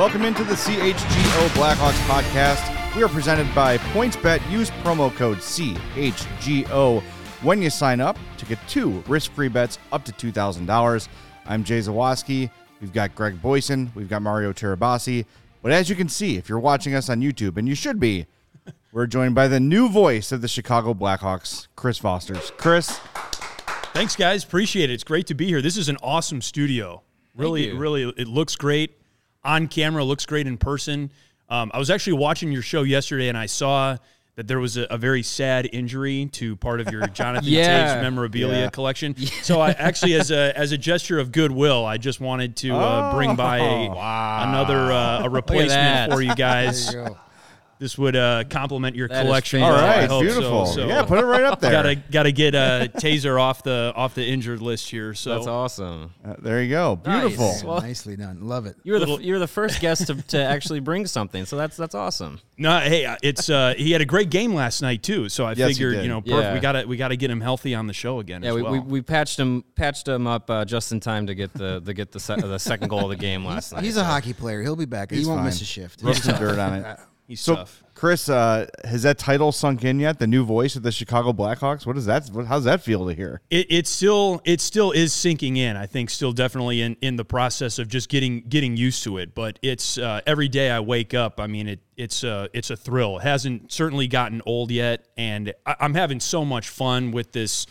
Welcome into the CHGO Blackhawks podcast. We are presented by PointsBet. Use promo code CHGO when you sign up to get two risk-free bets up to $2,000. I'm Jay Zawaski. We've got Greg Boysen. We've got Mario Tirabassi. But as you can see, if you're watching us on YouTube, and you should be, we're joined by the new voice of the Chicago Blackhawks, Chris Vosters. Chris, Thanks, guys. Appreciate it. It's great to be here. This is an awesome studio. Really, really, it looks great on camera. Looks great in person. Um, I was actually watching your show yesterday, and I saw that there was a, a very sad injury to part of your Jonathan Yeah. Toews memorabilia Yeah. collection. So, I actually, as a as a gesture of goodwill, I just wanted to uh, bring by a, another uh, a replacement for you guys. This would uh, complement your That is collection. All right, I hope so. beautiful. So, yeah, put it right up there. Gotta gotta get uh, Tazer off the off the injured list here. So That's awesome. Uh, there you go. Beautiful. Nice. Well- Nicely done. Love it. You were the you were the first guest to, to actually bring something, so that's that's awesome. No, hey, uh, it's uh, he had a great game last night too. So I Yes, figured, you know, perfect. Yeah. we got to we got to get him healthy on the show again. Yeah, as we, well. we, we patched him patched him up uh, just in time to get the to get the se- the second goal of the game last night. He's a hockey player. He'll be back. He's he won't fine. miss a shift. Rub some dirt on it. He's So, tough. Chris, uh, has that title sunk in yet? The new voice of the Chicago Blackhawks. What does that? What, how's that feel to hear? It, it still it still is sinking in. I think still definitely in, in the process of just getting getting used to it. But it's uh, every day I wake up. I mean, it it's uh, it's a thrill. It hasn't certainly gotten old yet, and I, I'm having so much fun with this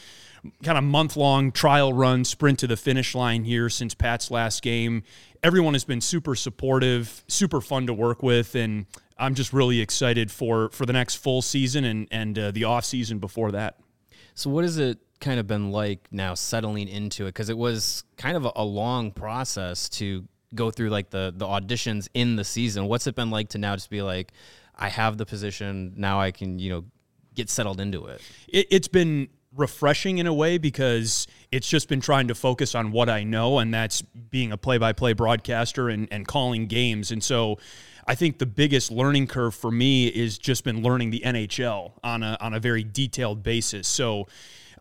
kind of month long trial run sprint to the finish line here since Pat's last game. Everyone has been super supportive, super fun to work with, and I'm just really excited for for the next full season and and uh, the off season before that. So what has it kind of been like now settling into it? Because it was kind of a, a long process to go through like the the auditions in the season. What's it been like to now just be like, I have the position now, I can you know get settled into it. it, it's been refreshing in a way because it's just been trying to focus on what I know, and that's being a play-by-play broadcaster and, and calling games. And so, I think the biggest learning curve for me is just been learning the NHL on a on a very detailed basis. So.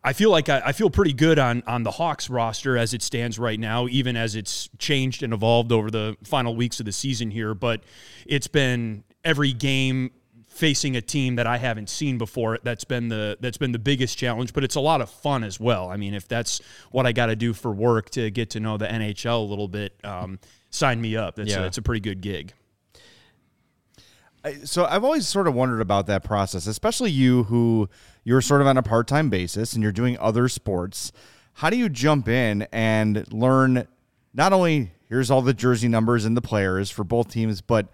I feel like I, I feel pretty good on on the Hawks roster as it stands right now, even as it's changed and evolved over the final weeks of the season here. But it's been every game facing a team that I haven't seen before. That's been the that's been the biggest challenge, but it's a lot of fun as well. I mean, if that's what I got to do for work to get to know the NHL a little bit, um, sign me up. That's Yeah. a, it's a pretty good gig. So I've always sort of wondered about that process, especially you who you're sort of on a part-time basis and you're doing other sports. How do you jump in and learn not only here's all the jersey numbers and the players for both teams, but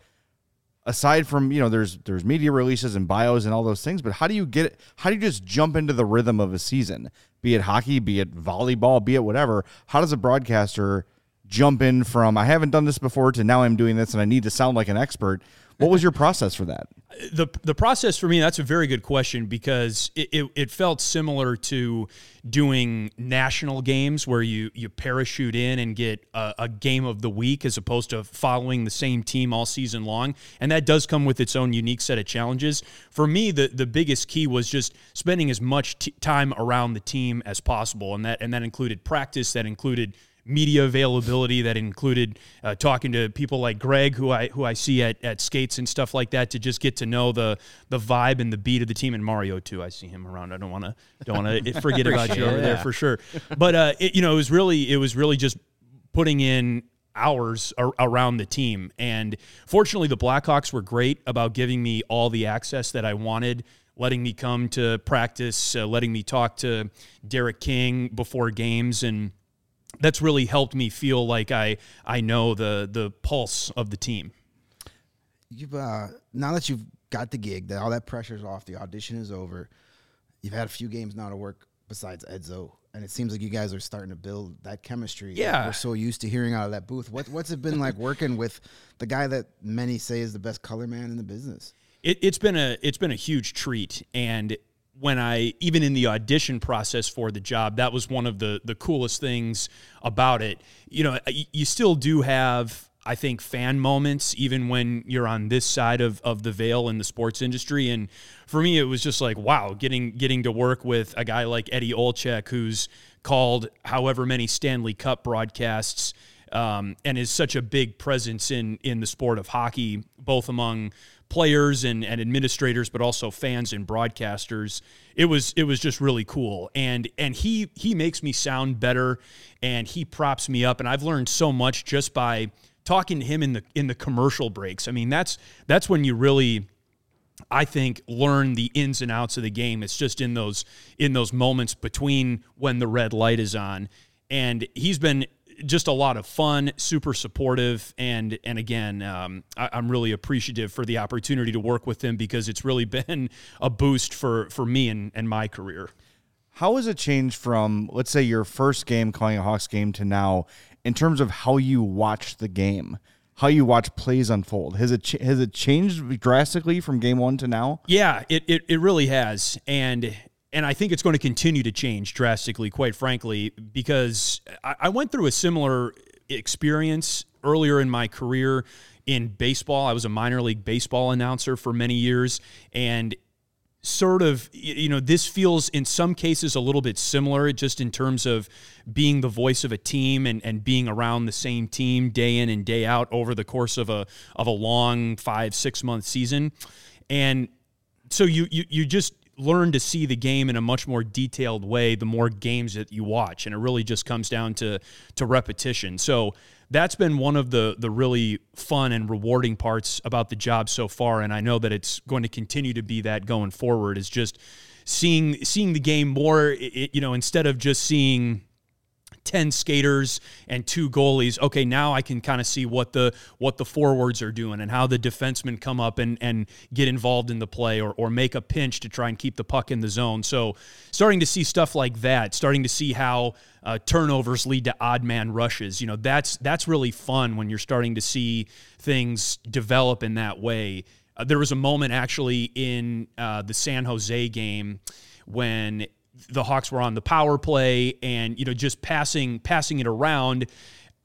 aside from, you know, there's there's media releases and bios and all those things, but how do you get how do you just jump into the rhythm of a season? Be it hockey, be it volleyball, be it whatever. How does a broadcaster jump in from I haven't done this before to now I'm doing this and I need to sound like an expert? What was your process for that? the the process for me that's a very good question because it, it, it felt similar to doing national games where you you parachute in and get a, a game of the week as opposed to following the same team all season long. And that does come with its own unique set of challenges. For me the the biggest key was just spending as much t- time around the team as possible. And that and that included practice that included media availability that included uh, talking to people like Greg, who I who I see at, at skates and stuff like that, to just get to know the the vibe and the beat of the team. And Mario too, I see him around. I don't want to don't want to forget about you over there for sure. But uh, it, you know, it was really it was really just putting in hours ar- around the team. And fortunately, the Blackhawks were great about giving me all the access that I wanted, letting me come to practice, uh, letting me talk to Derek King before games, and that's really helped me feel like I I know the the pulse of the team. You've uh, now that you've got the gig, that all that pressure's off, the audition is over. You've had a few games now to work besides Edzo, and it seems like you guys are starting to build that chemistry. Yeah. we're so used to hearing out of that booth. What what's it been like working with the guy that many say is the best color man in the business? it, it's been a it's been a huge treat and when I even in the audition process for the job, that was one of the the coolest things about it. You know, you still do have I think fan moments even when you're on this side of of the veil in the sports industry and for me it was just like wow, getting getting to work with a guy like Eddie Olczyk who's called however many Stanley Cup broadcasts um, and is such a big presence in in the sport of hockey, both among players and, and administrators, but also fans and broadcasters. It was it was just really cool, and and he he makes me sound better, and he props me up, and I've learned so much just by talking to him in the in the commercial breaks. I mean, that's that's when you really I think learn the ins and outs of the game. It's just in those in those moments between when the red light is on, and he's been just a lot of fun, super supportive, and and again, um, I, I'm really appreciative for the opportunity to work with them because it's really been a boost for for me and, and my career. How has it changed from, let's say, your first game calling a Hawks game to now in terms of how you watch the game, how you watch plays unfold? Has it ch- has it changed drastically from game one to now? Yeah, it, it, it really has. And and I think it's going to continue to change drastically, quite frankly, because I, I went through a similar experience earlier in my career in baseball. I was a minor league baseball announcer for many years. And sort of you know this feels in some cases a little bit similar just in terms of being the voice of a team and, and being around the same team day in and day out over the course of a of a long five six month season and so you you, you just learn to see the game in a much more detailed way the more games that you watch and it really just comes down to to repetition. So that's been one of the the really fun and rewarding parts about the job so far and I know that it's going to continue to be that going forward is just seeing seeing the game more you know instead of just seeing 10 skaters and two goalies okay now i can kind of see what the what the forwards are doing and how the defensemen come up and and get involved in the play or, or make a pinch to try and keep the puck in the zone. So starting to see stuff like that starting to see how uh, turnovers lead to odd man rushes you know that's that's really fun when you're starting to see things develop in that way. Uh, there was a moment actually in uh, the san jose game when the Hawks were on the power play and you know just passing passing it around.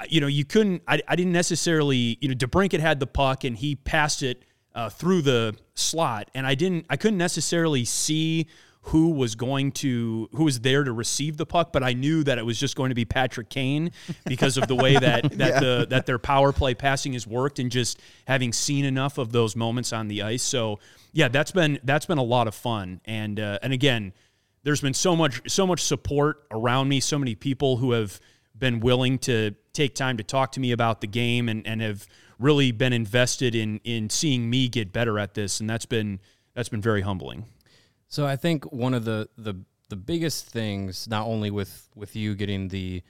You know you couldn't. I, I didn't necessarily. You know DeBrincat had the puck and he passed it uh, through the slot, and I didn't. I couldn't necessarily see who was going to who was there to receive the puck, but I knew that it was just going to be Patrick Kane because of the way that that the that their power play passing has worked and just having seen enough of those moments on the ice. So yeah, that's been that's been a lot of fun. And uh, and again, there's been so much so much support around me, so many people who have been willing to take time to talk to me about the game and, and have really been invested in in seeing me get better at this. And that's been that's been very humbling. So I think one of the the the biggest things, not only with with you getting the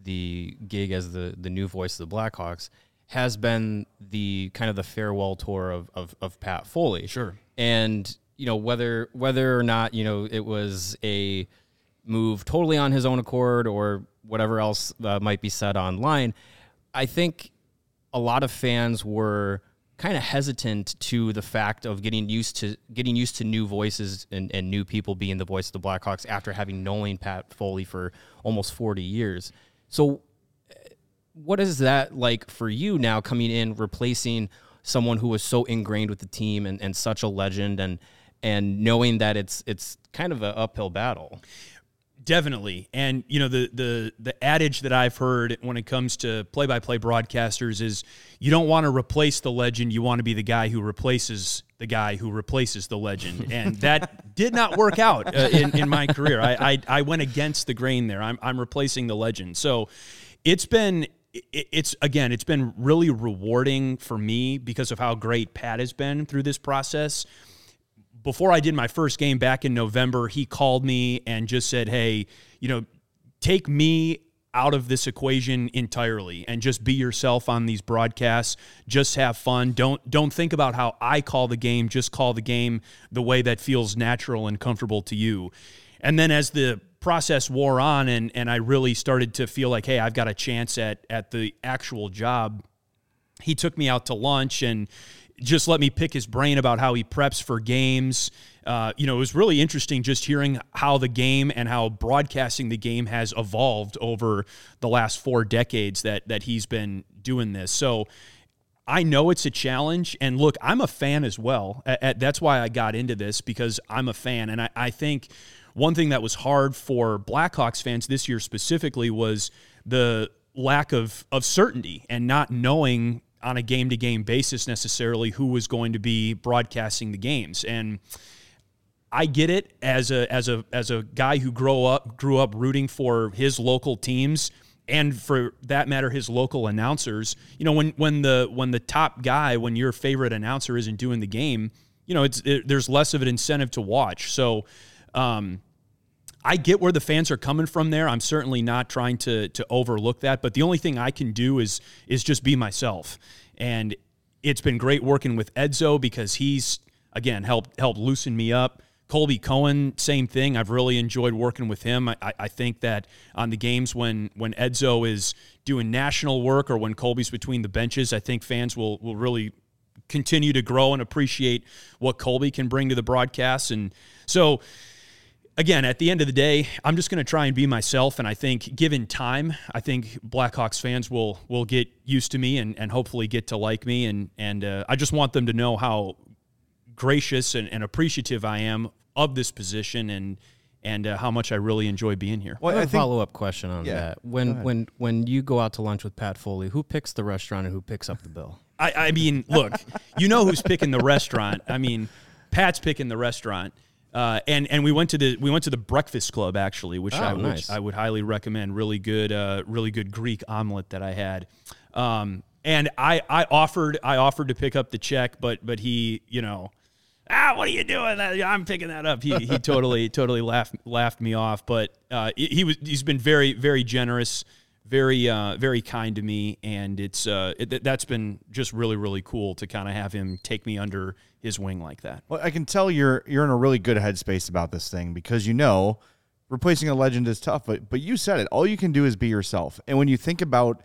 the gig as the the new voice of the Blackhawks, has been the kind of the farewell tour of of, of Pat Foley. Sure. And you know whether whether or not you know it was a move totally on his own accord or whatever else uh, might be said online, I think a lot of fans were kind of hesitant to the fact of getting used to getting used to new voices and, and new people being the voice of the Blackhawks after having known Pat Foley for almost 40 years. So uh, what is that like for you now coming in replacing someone who was so ingrained with the team and, and such a legend and and knowing that it's it's kind of an uphill battle? Definitely. And you know the the the adage that I've heard when it comes to play-by-play broadcasters is you don't want to replace the legend, you want to be the guy who replaces the guy who replaces the legend. And that did not work out uh, in, in my career. I, I I went against the grain there. I'm I'm replacing the legend. So it's been it's again it's been really rewarding for me because of how great Pat has been through this process before I did my first game back in November, he called me and just said, "Hey, you know, take me out of this equation entirely and just be yourself on these broadcasts. Just have fun. Don't don't think about how I call the game. Just call the game the way that feels natural and comfortable to you." And then as the process wore on and and I really started to feel like, "Hey, I've got a chance at at the actual job." He took me out to lunch and just let me pick his brain about how he preps for games. Uh, you know, it was really interesting just hearing how the game and how broadcasting the game has evolved over the last four decades that that he's been doing this. So I know it's a challenge, and look, I'm a fan as well. At, at, that's why I got into this because I'm a fan, and I, I think one thing that was hard for Blackhawks fans this year specifically was the lack of of certainty and not knowing on a game to game basis necessarily who was going to be broadcasting the games. And I get it as a as a as a guy who grew up grew up rooting for his local teams and for that matter his local announcers. You know when when the when the top guy when your favorite announcer isn't doing the game, you know it's it, there's less of an incentive to watch. So um, I get where the fans are coming from there. I'm certainly not trying to to overlook that, but the only thing I can do is is just be myself. And it's been great working with Edzo because he's again helped helped loosen me up. Colby Cohen, same thing. I've really enjoyed working with him. I, I think that on the games when when Edzo is doing national work or when Colby's between the benches, I think fans will will really continue to grow and appreciate what Colby can bring to the broadcast. And so again, at the end of the day, I'm just going to try and be myself. And I think, given time, I think Blackhawks fans will will get used to me and, and hopefully get to like me. And and uh, I just want them to know how gracious and, and appreciative I am of this position and and uh, how much I really enjoy being here. Well, I have a follow up question on yeah, that. When when when you go out to lunch with Pat Foley, who picks the restaurant and who picks up the bill? I, I mean, look, you know who's picking the restaurant. I mean, Pat's picking the restaurant. Uh, and and we went to the we went to the Breakfast Club actually, which, oh, I, nice. which I would highly recommend. Really good, uh, really good Greek omelet that I had. Um, and I, I offered I offered to pick up the check, but but he you know ah what are you doing? I'm picking that up. He he totally totally laughed laughed me off. But uh, he was he's been very very generous very uh, very kind to me, and it's uh, it, that's been just really really cool to kind of have him take me under his wing like that. Well, I can tell you're you're in a really good headspace about this thing because you know replacing a legend is tough, but but you said it. All you can do is be yourself, and when you think about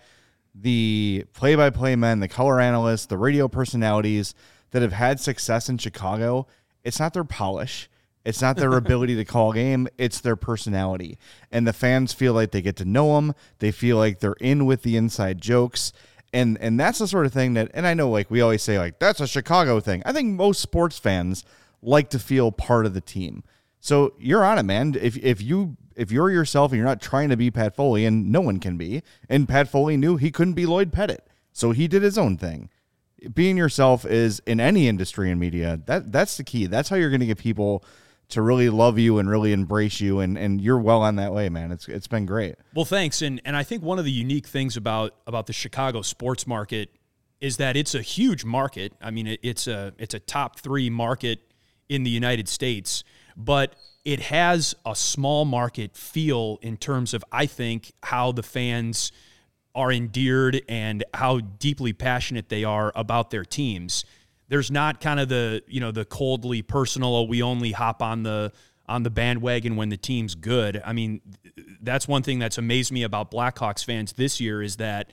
the play-by-play men, the color analysts, the radio personalities that have had success in Chicago, it's not their polish it's not their ability to call game, it's their personality. And the fans feel like they get to know them. They feel like they're in with the inside jokes. And and that's the sort of thing that and I know like we always say like that's a Chicago thing. I think most sports fans like to feel part of the team. So you're on it, man. If if you if you're yourself and you're not trying to be Pat Foley, and no one can be, and Pat Foley knew he couldn't be Lloyd Pettit, so he did his own thing. Being yourself is in any industry in media. That that's the key. That's how you're going to get people to really love you and really embrace you and, and you're well on that way man. It's it's been great. Well thanks and and i think one of the unique things about about the chicago sports market is that it's a huge market. I mean it, it's a it's a top three market in the united states but it has a small market feel in terms of i think how the fans are endeared and how deeply passionate they are about their teams there's not kind of the you know the coldly personal. Oh, we only hop on the on the bandwagon when the team's good. I mean, that's one thing that's amazed me about Blackhawks fans this year is that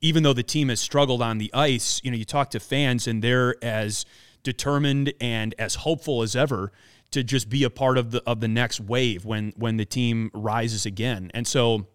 even though the team has struggled on the ice, you know, you talk to fans and they're as determined and as hopeful as ever to just be a part of the of the next wave when when the team rises again. And so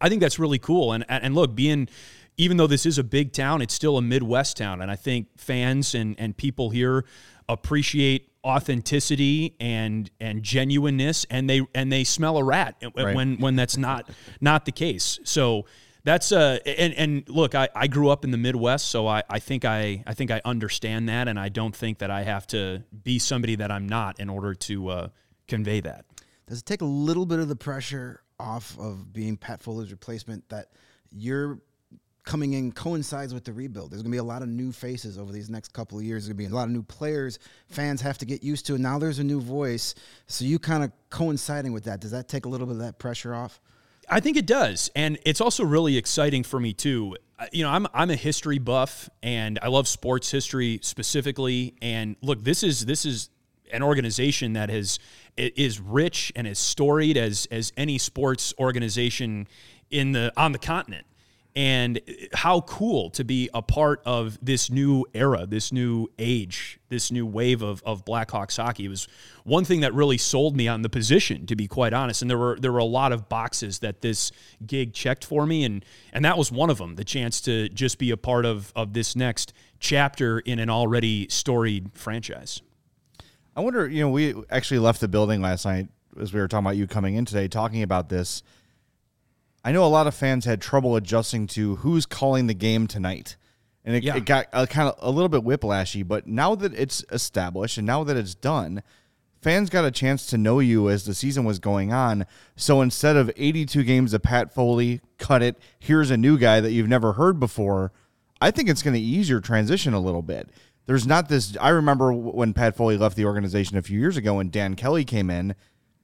I think that's really cool. And and look, being even though this is a big town, it's still a Midwest town. And I think fans and, and people here appreciate authenticity and and genuineness and they and they smell a rat Right. when when that's not not the case so that's uh and and look I, I grew up in the midwest so I, I think I I think I understand that and I don't think that I have to be somebody that I'm not in order to uh, convey that Does it take a little bit of the pressure off of being Pat Foley's replacement that you're coming in coincides with the rebuild? There's going to be a lot of new faces over these next couple of years. There's going to be a lot of new players fans have to get used to. And now there's a new voice. So you kind of coinciding with that. Does that take a little bit of that pressure off? I think it does, and it's also really exciting for me too. You know, I'm I'm a history buff, and I love sports history specifically. And look, this is this is an organization that has is rich and as storied as as any sports organization in the on the continent. And how cool to be a part of this new era, this new age, this new wave of, of Blackhawks hockey. It was one thing that really sold me on the position, to be quite honest. And there were there were a lot of boxes that this gig checked for me, and and that was one of them. The chance to just be a part of of this next chapter in an already storied franchise. I wonder, you know, we actually left the building last night as we were talking about you coming in today, talking about this. I know a lot of fans had trouble adjusting to who's calling the game tonight. And it, Yeah. it got uh, kind of a little bit whiplashy, but now that it's established and now that it's done, fans got a chance to know you as the season was going on. So instead of 82 games of Pat Foley, cut it, here's a new guy that you've never heard before, I think it's going to ease your transition a little bit. There's not this. I remember when Pat Foley left the organization a few years ago and Dan Kelly came in,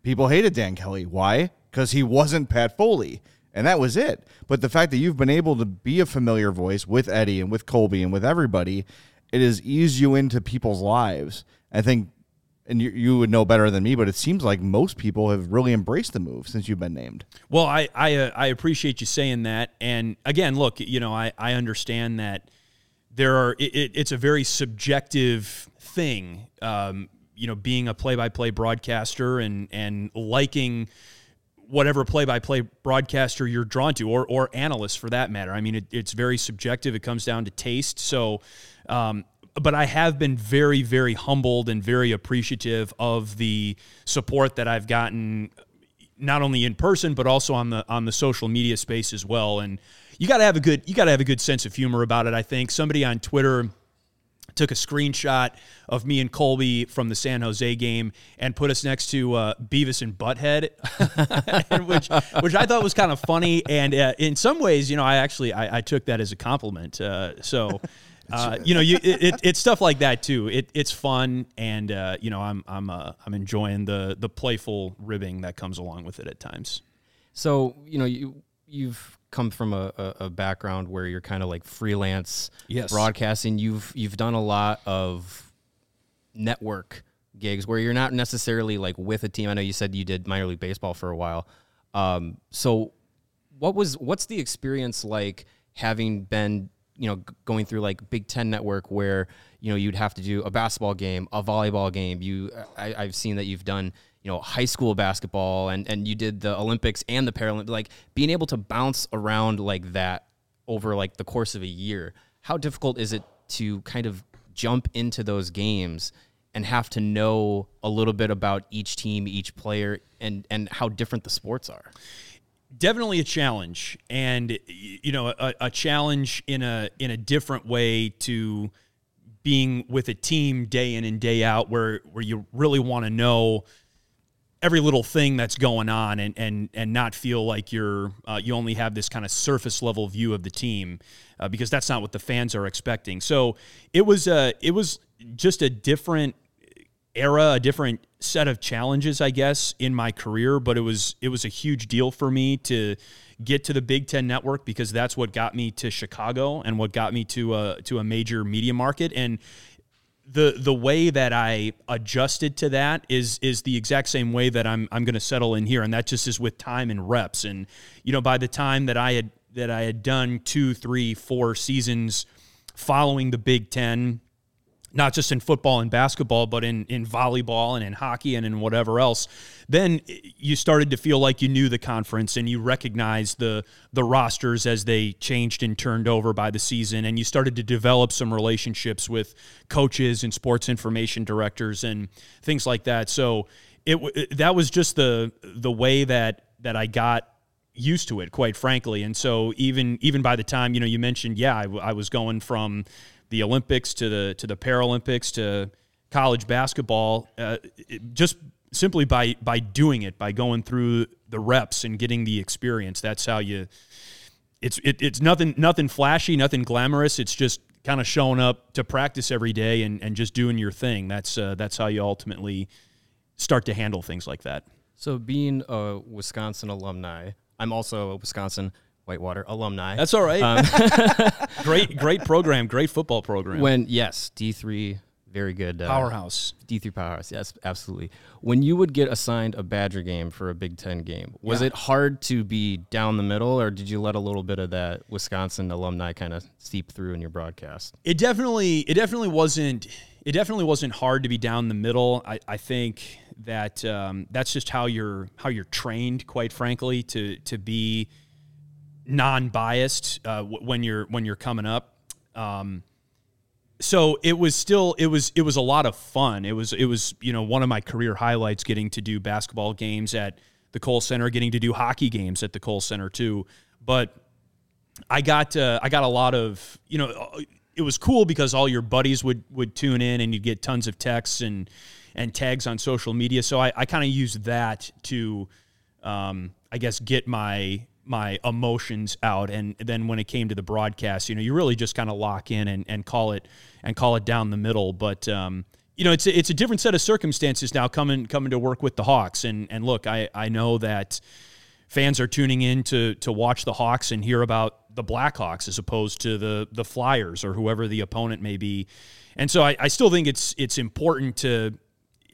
people hated Dan Kelly. Why? Because he wasn't Pat Foley. And that was it. But the fact that you've been able to be a familiar voice with Eddie and with Colby and with everybody, it has eased you into people's lives. I think, and you, you would know better than me, but it seems like most people have really embraced the move since you've been named. Well, I I, uh, I appreciate you saying that, and again, look, you know, I I understand that there are it, it, it's a very subjective thing, um, you know, being a play-by-play broadcaster and and liking whatever play-by-play broadcaster you're drawn to, or or analyst for that matter. I mean, it, it's very subjective. It comes down to taste. So. Um, but I have been very, very humbled and very appreciative of the support that I've gotten not only in person but also on the on the social media space as well and you got to have a good you got to have a good sense of humor about it i think somebody on twitter took a screenshot of me and Colby from the San Jose game and put us next to uh, Beavis and Butthead, and which which I thought was kind of funny. And uh, in some ways, you know, I actually I, I took that as a compliment. Uh, so. Uh, you know, you it, it, it's stuff like that too. It, it's fun, and uh, you know, I'm I'm uh, I'm enjoying the the playful ribbing that comes along with it at times. So you know you you've come from a, a, a background where you're kind of like freelance Yes. broadcasting. You've you've done a lot of network gigs where you're not necessarily like with a team. I know you said you did minor league baseball for a while. Um, so what was what's the experience like having been you know going through like Big Ten network where you know you'd have to do a basketball game, a volleyball game. You I, I've seen that you've done you know high school basketball and and you did the Olympics and the Paralympics. Like being able to bounce around like that over like the course of a year. How difficult is it to kind of jump into those games? And have to know a little bit about each team, each player, and and how different the sports are. definitely a challenge and you know a, a challenge in a in a different way to being with a team day in and day out where where you really want to know every little thing that's going on and and and not feel like you're uh, you only have this kind of surface level view of the team uh, because that's not what the fans are expecting so it was uh it was just a different era, a different set of challenges, I guess, in my career. But it was it was a huge deal for me to get to the Big Ten Network because that's what got me to Chicago and what got me to a to a major media market. And the the way that I adjusted to that is is the exact same way that I'm I'm going to settle in here, and that just is with time and reps. And you know, by the time that I had that I had done two, three, four seasons following the Big Ten not just in football and basketball, but in, in volleyball and in hockey and in whatever else, then you started to feel like you knew the conference and you recognized the the rosters as they changed and turned over by the season, and you started to develop some relationships with coaches and sports information directors and things like that. So it that was just the the way that that I got used to it, quite frankly. And so even even by the time you know you mentioned, yeah, I, I was going from the Olympics to the to the Paralympics to college basketball, uh, it, just simply by by doing it, by going through the reps and getting the experience. That's how you. It's it, it's nothing nothing flashy, nothing glamorous. It's just kind of showing up to practice every day and, and just doing your thing. That's uh, that's how you ultimately start to handle things like that. So being a Wisconsin alumni, I'm also a Wisconsin Whitewater alumni. That's all right. Um, great, great program. Great football program. When yes, D three, very good uh, powerhouse. D three powerhouse. Yes, absolutely. When you would get assigned a Badger game for a Big Ten game, was yeah. it hard to be down the middle, or did you let a little bit of that Wisconsin alumni kind of seep through in your broadcast? It definitely, it definitely wasn't. It definitely wasn't hard to be down the middle. I, I think that um, that's just how you're how you're trained, quite frankly, to to be non-biased uh, when you're when you're coming up. Um, so it was still it was it was a lot of fun. It was it was you know one of my career highlights getting to do basketball games at the Kohl Center, getting to do hockey games at the Kohl Center too. But I got uh, I got a lot of you know it was cool because all your buddies would would tune in and you'd get tons of texts and and tags on social media. So I, I kind of used that to um, I guess get my my emotions out. And then when it came to the broadcast, you know, you really just kind of lock in and, and call it and call it down the middle. But um, you know, it's a, it's a different set of circumstances now coming coming to work with the Hawks. And and look, I I know that fans are tuning in to to watch the Hawks and hear about the Blackhawks as opposed to the the Flyers or whoever the opponent may be. And so I, I still think it's it's important to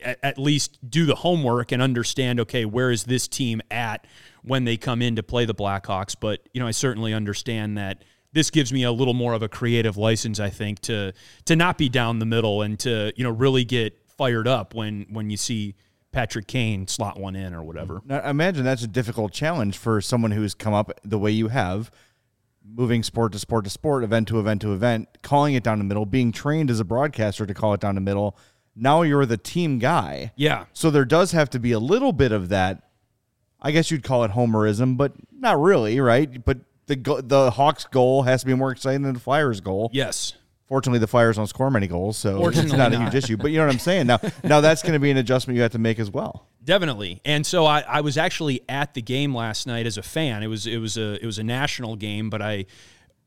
at, at least do the homework and understand okay where is this team at when they come in to play the Blackhawks. But you know, I certainly understand that this gives me a little more of a creative license, I think, to to not be down the middle and to you know really get fired up when when you see Patrick Kane slot one in or whatever. Now, imagine that's a difficult challenge for someone who's come up the way you have, moving sport to sport to sport, event to event to event, calling it down the middle, being trained as a broadcaster to call it down the middle. Now you're the team guy. Yeah. So there does have to be a little bit of that I guess you'd call it homerism, but not really, right? But the the Hawks' goal has to be more exciting than the Flyers' goal. Yes. Fortunately, the Flyers don't score many goals, so it's not, not, a huge issue. But you know what I'm saying? Now, now that's going to be an adjustment you have to make as well. Definitely. And so I, I was actually at the game last night as a fan. It was it was a it was a national game, but I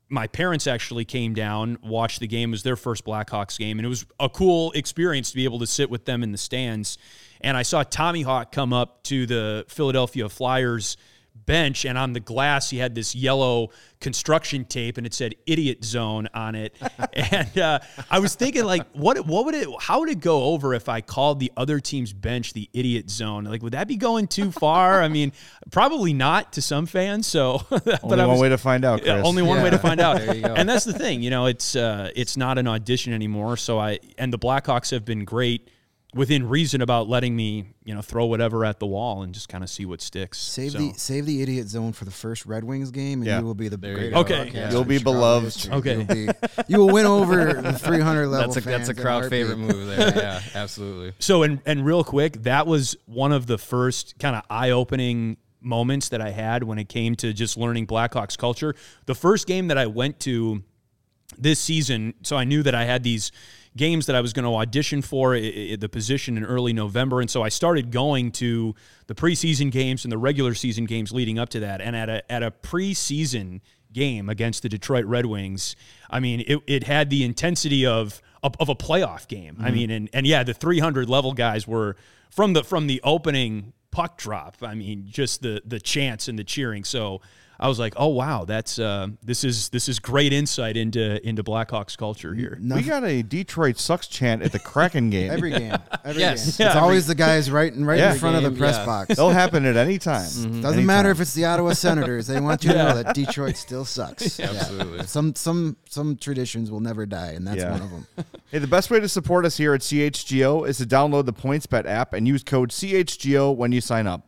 my parents actually came down, watched the game. It was their first Blackhawks game, and it was a cool experience to be able to sit with them in the stands and I saw Tommy Hawk come up to the Philadelphia Flyers bench and on the glass he had this yellow construction tape and it said idiot zone on it. And uh, i was thinking like what what would it how would it go over if i called the other team's bench the idiot zone like would that be going too far? I mean probably not to some fans so but only one was, way to find out Chris. only one yeah. way to find out. And that's the thing you know it's uh, it's not an audition anymore so i and the blackhawks have been great within reason about letting me, you know, throw whatever at the wall and just kind of see what sticks. Save so. the save the idiot zone for the first Red Wings game, and yeah. you will be the great. Okay, yeah. you'll be beloved. Okay, You'll be, you will win over the 300 level. That's a that's a crowd favorite move there. Yeah, absolutely. So and and real quick, that was one of the first kind of eye opening moments that I had when it came to just learning Blackhawks culture. The first game that I went to this season, so I knew that I had these games that I was going to audition for the position in early November. And so I started going to the preseason games and the regular season games leading up to that. And at a, at a preseason game against the Detroit Red Wings, I mean, it, it had the intensity of, of, of a playoff game. Mm-hmm. I mean, and, and yeah, the 300 level guys were from the, from the opening puck drop. I mean, just the, the chants and the cheering. So I was like, oh wow, that's uh, this is this is great insight into into Blackhawks culture here. We got a Detroit sucks chant at the Kraken game. Every game. Every Yes. game. It's always the guys right, right Yeah. in front of the press yeah. box. They'll happen at any time. Doesn't Anytime. matter if it's the Ottawa Senators. They want you to know that Detroit still sucks. Absolutely. Some some some traditions will never die, and that's Yeah. one of them. Hey, the best way to support us here at CHGO is to download the PointsBet app and use code CHGO when you sign up.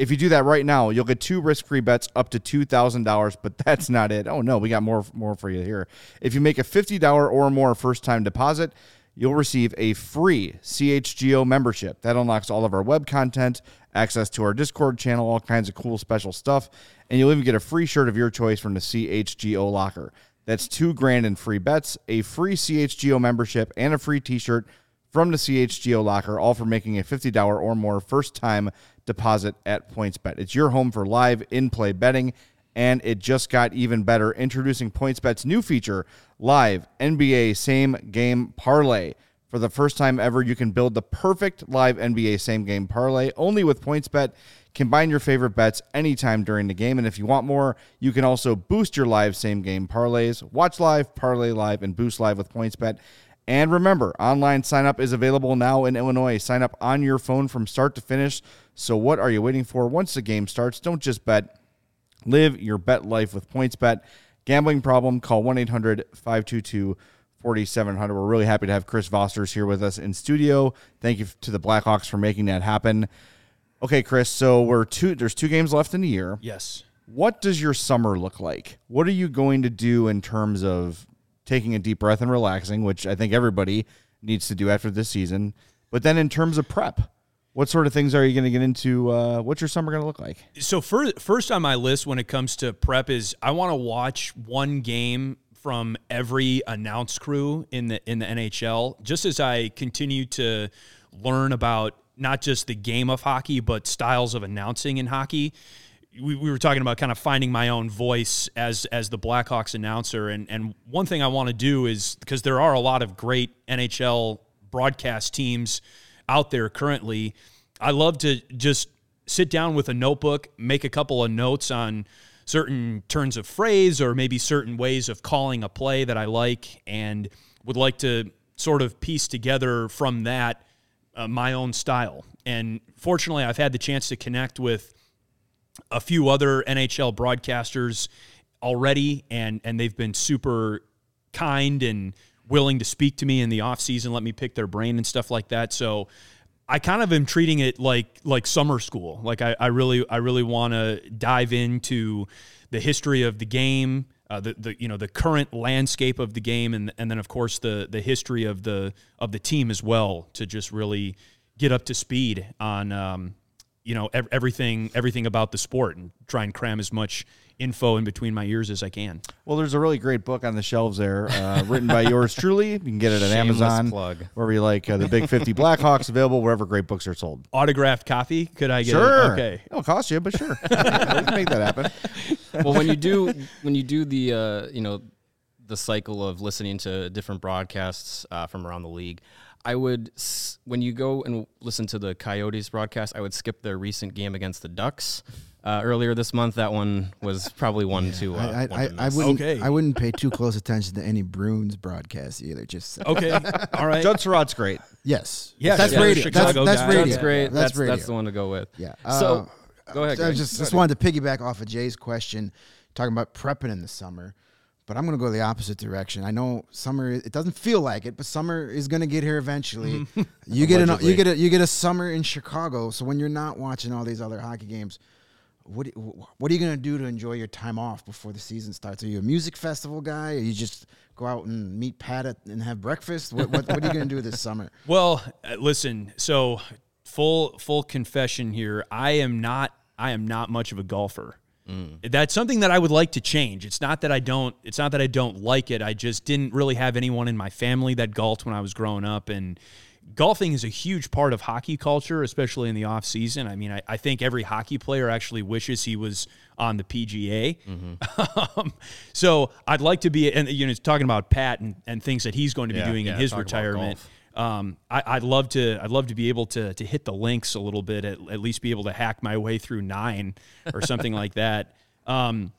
If you do that right now, you'll get two risk-free bets up to two thousand dollars. But that's not it. Oh no, we got more more for you here. If you make a fifty dollar or more first-time deposit, you'll receive a free CHGO membership that unlocks all of our web content, access to our Discord channel, all kinds of cool special stuff, and you'll even get a free shirt of your choice from the CHGO locker. That's two grand in free bets, a free CHGO membership, and a free T-shirt from the CHGO locker, all for making a fifty dollar or more first-time deposit at PointsBet. It's your home for live in-play betting, and it just got even better. Introducing PointsBet's new feature, Live NBA Same Game Parlay. For the first time ever, you can build the perfect live NBA same game parlay only with PointsBet. Combine your favorite bets anytime during the game. And if you want more, you can also boost your live same game parlays. Watch live, parlay live, and boost live with PointsBet. And remember, online sign up is available now in Illinois. Sign up on your phone from start to finish. So, what are you waiting for? Once the game starts, don't just bet. Live your bet life with PointsBet. Gambling problem? Call 1 800 522 4700. We're really happy to have Chris Vosters here with us in studio. Thank you to the Blackhawks for making that happen. Okay, Chris, so we're two there's two games left in the year. Yes. What does your summer look like? What are you going to do in terms of taking a deep breath and relaxing, which I think everybody needs to do after this season? But then in terms of prep, what sort of things are you going to get into? Uh, what's your summer going to look like? So first, first on my list when it comes to prep is I want to watch one game from every announce crew in the in the NHL, just as I continue to learn about not just the game of hockey but styles of announcing in hockey. We, we were talking about kind of finding my own voice as as the Blackhawks announcer, and and one thing I want to do is because there are a lot of great NHL broadcast teams out there currently. I love to just sit down with a notebook, make a couple of notes on certain turns of phrase or maybe certain ways of calling a play that I like and would like to sort of piece together from that uh, my own style. And fortunately, I've had the chance to connect with a few other NHL broadcasters already and and they've been super kind and willing to speak to me in the off season, let me pick their brain and stuff like that. So I kind of am treating it like like summer school. Like I, I really I really want to dive into the history of the game, uh, the the you know the current landscape of the game, and and then of course the the history of the of the team as well to just really get up to speed on um, you know ev- everything everything about the sport and try and cram as much info in between my ears as I can. Well, there's a really great book on the shelves there, uh, written by yours truly. You can get it at Shameless Amazon, plug. wherever you like. Uh, the Big 50 Blackhawks available wherever great books are sold. Autographed copy? Could I get Sure. it? Okay. It'll cost you, but sure. we can make that happen. well, when you do when you do the uh, you know the cycle of listening to different broadcasts uh, from around the league, I would when you go and listen to the Coyotes broadcast, I would skip their recent game against the Ducks uh, earlier this month. That one was probably one to uh, I, one to I, I wouldn't Okay. I wouldn't pay too close attention to any Bruins broadcast either. Just Okay. All right. Judd Sirott's great. yes, Yes, that's yeah, radio. That's, that's radio. That's great. That's, That's radio. that's the one to go with. Yeah. So Uh, go ahead. I Greg. just Go just ahead. wanted to piggyback off of Jay's question, talking about prepping in the summer. But I'm going to go the opposite direction. I know summer. It doesn't feel like it, but summer is going to get here eventually. you get an, you get a you get a summer in Chicago. So when you're not watching all these other hockey games, what what are you going to do to enjoy your time off before the season starts? Are you a music festival guy? Or you just go out and meet Pat at, and have breakfast? What, what, what are you going to do this summer? Well, uh, listen. So, full full confession here. I am not. I am not much of a golfer. That's something that I would like to change. It's not that I don't. It's not that I don't like it. I just didn't really have anyone in my family that golfed when I was growing up, and golfing is a huge part of hockey culture, especially in the off season. I mean, I, I think every hockey player actually wishes he was on the PGA. um, so I'd like to be, and you know, talking about Pat and, and things that he's going to be Yeah, doing in his retirement. Um, I, I'd love to. I'd love to be able to to hit the links a little bit. At, at least be able to hack my way through nine or something like that. Um,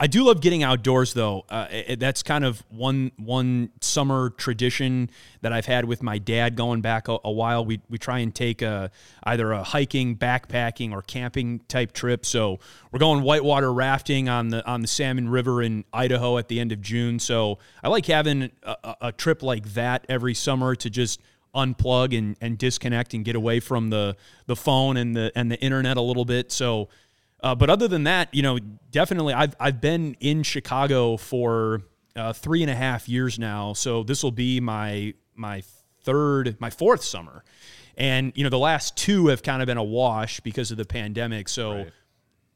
I do love getting outdoors, though. Uh, it, that's kind of one one summer tradition that I've had with my dad going back a, a while. We we try and take a either a hiking, backpacking, or camping type trip. So we're going whitewater rafting on the on the Salmon River in Idaho at the end of June. So I like having a, a, trip like that every summer to just unplug and, and disconnect and get away from the the phone and the and the internet a little bit. So uh, but other than that, you know, definitely, I've I've been in Chicago for uh, three and a half years now. So this will be my my third, my fourth summer, and you know, the last two have kind of been a wash because of the pandemic. So. Right.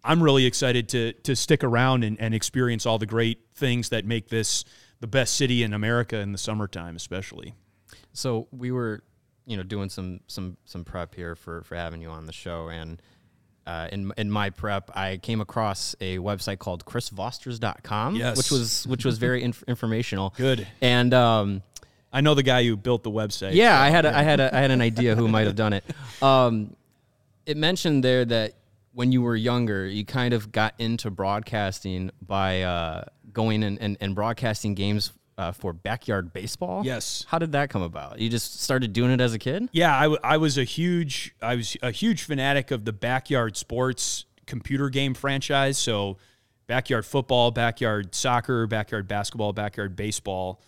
I'm really excited to to stick around and, and experience all the great things that make this the best city in America in the summertime, especially. So we were, you know, doing some some some prep here for for having you on the show, and uh, in in my prep, I came across a website called chrisvosters.com, yes. which was which was very inf- informational. Good. And um, I know the guy who built the website. Yeah, so. I had a, I had a, I had an idea who might have done it. Um, it mentioned there that when you were younger, you kind of got into broadcasting by uh, going and, and, and broadcasting games uh, for backyard baseball. Yes. How did that come about? You just started doing it as a kid? Yeah, I, w- I was a huge I was a huge fanatic of the backyard sports computer game franchise. So backyard football, backyard soccer, backyard basketball, backyard baseball,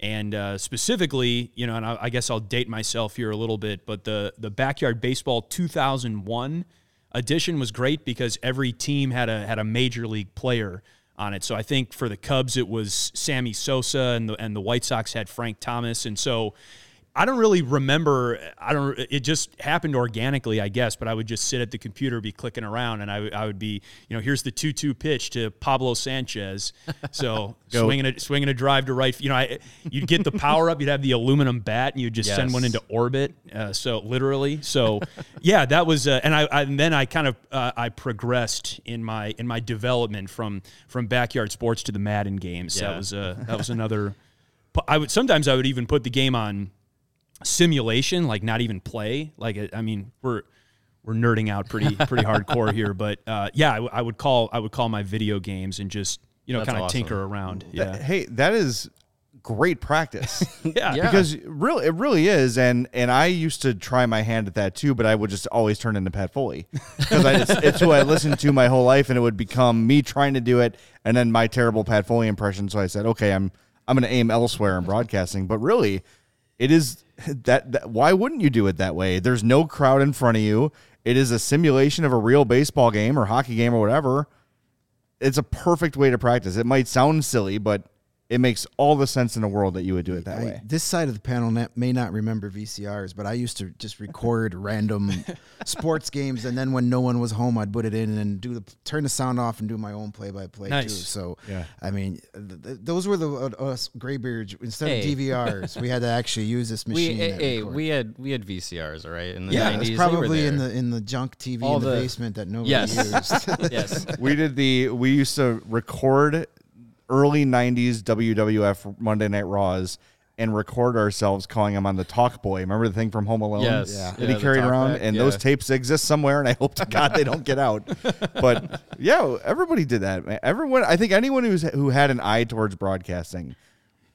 and uh, specifically, you know, and I, I guess I'll date myself here a little bit, but the the backyard baseball 2001 edition was great because every team had a had a major league player on it. So I think for the Cubs it was Sammy Sosa and the and the White Sox had Frank Thomas and so I don't really remember. I don't. It just happened organically, I guess. But I would just sit at the computer, be clicking around, and I, I would be, you know, here's the two-two pitch to Pablo Sanchez. So swinging a swinging a drive to right. You know, I, you'd get the power up. You'd have the aluminum bat, and you'd just yes. send one into orbit. Uh, so literally. So yeah, that was. Uh, and I, I, and then I kind of uh, I progressed in my in my development from from backyard sports to the Madden games. Yeah. That was uh, that was another. I would sometimes I would even put the game on simulation, like not even play. Like I mean, we're we're nerding out pretty pretty hardcore here, but uh, yeah, I, I, would call I would call my video games and just you know kind of awesome. tinker around. Yeah, that, hey, that is great practice. yeah. yeah, because really it really is, and and I used to try my hand at that too, but I would just always turn into Pat Foley because it's, it's who I listened to my whole life, and it would become me trying to do it, and then my terrible Pat Foley impression. So I said, okay, I'm I'm going to aim elsewhere in broadcasting, but really, it is that, that why wouldn't you do it that way? There's no crowd in front of you. It is a simulation of a real baseball game or hockey game or whatever. It's a perfect way to practice. It might sound silly, but it makes all the sense in the world that you would do it that I, way. This side of the panel may not remember VCRs, but I used to just record random sports games, and then when no one was home, I'd put it in and do the turn the sound off and do my own play by play too. So, yeah. I mean, th- th- those were the uh, us graybeards instead hey. of DVRs. we had to actually use this machine. We, hey, we had we had VCRs, all right? In the yeah, 90s, probably in the in the junk TV all in the, the basement that nobody yes. used. yes, we did the we used to record early 90s WWF Monday Night Raws and record ourselves calling him on the Talk Boy. Remember the thing from Home Alone? Yes. Yeah. That yeah, he carried around? Back, and yeah. those tapes exist somewhere, and I hope to God they don't get out. But yeah, everybody did that. Everyone, I think anyone who's who had an eye towards broadcasting,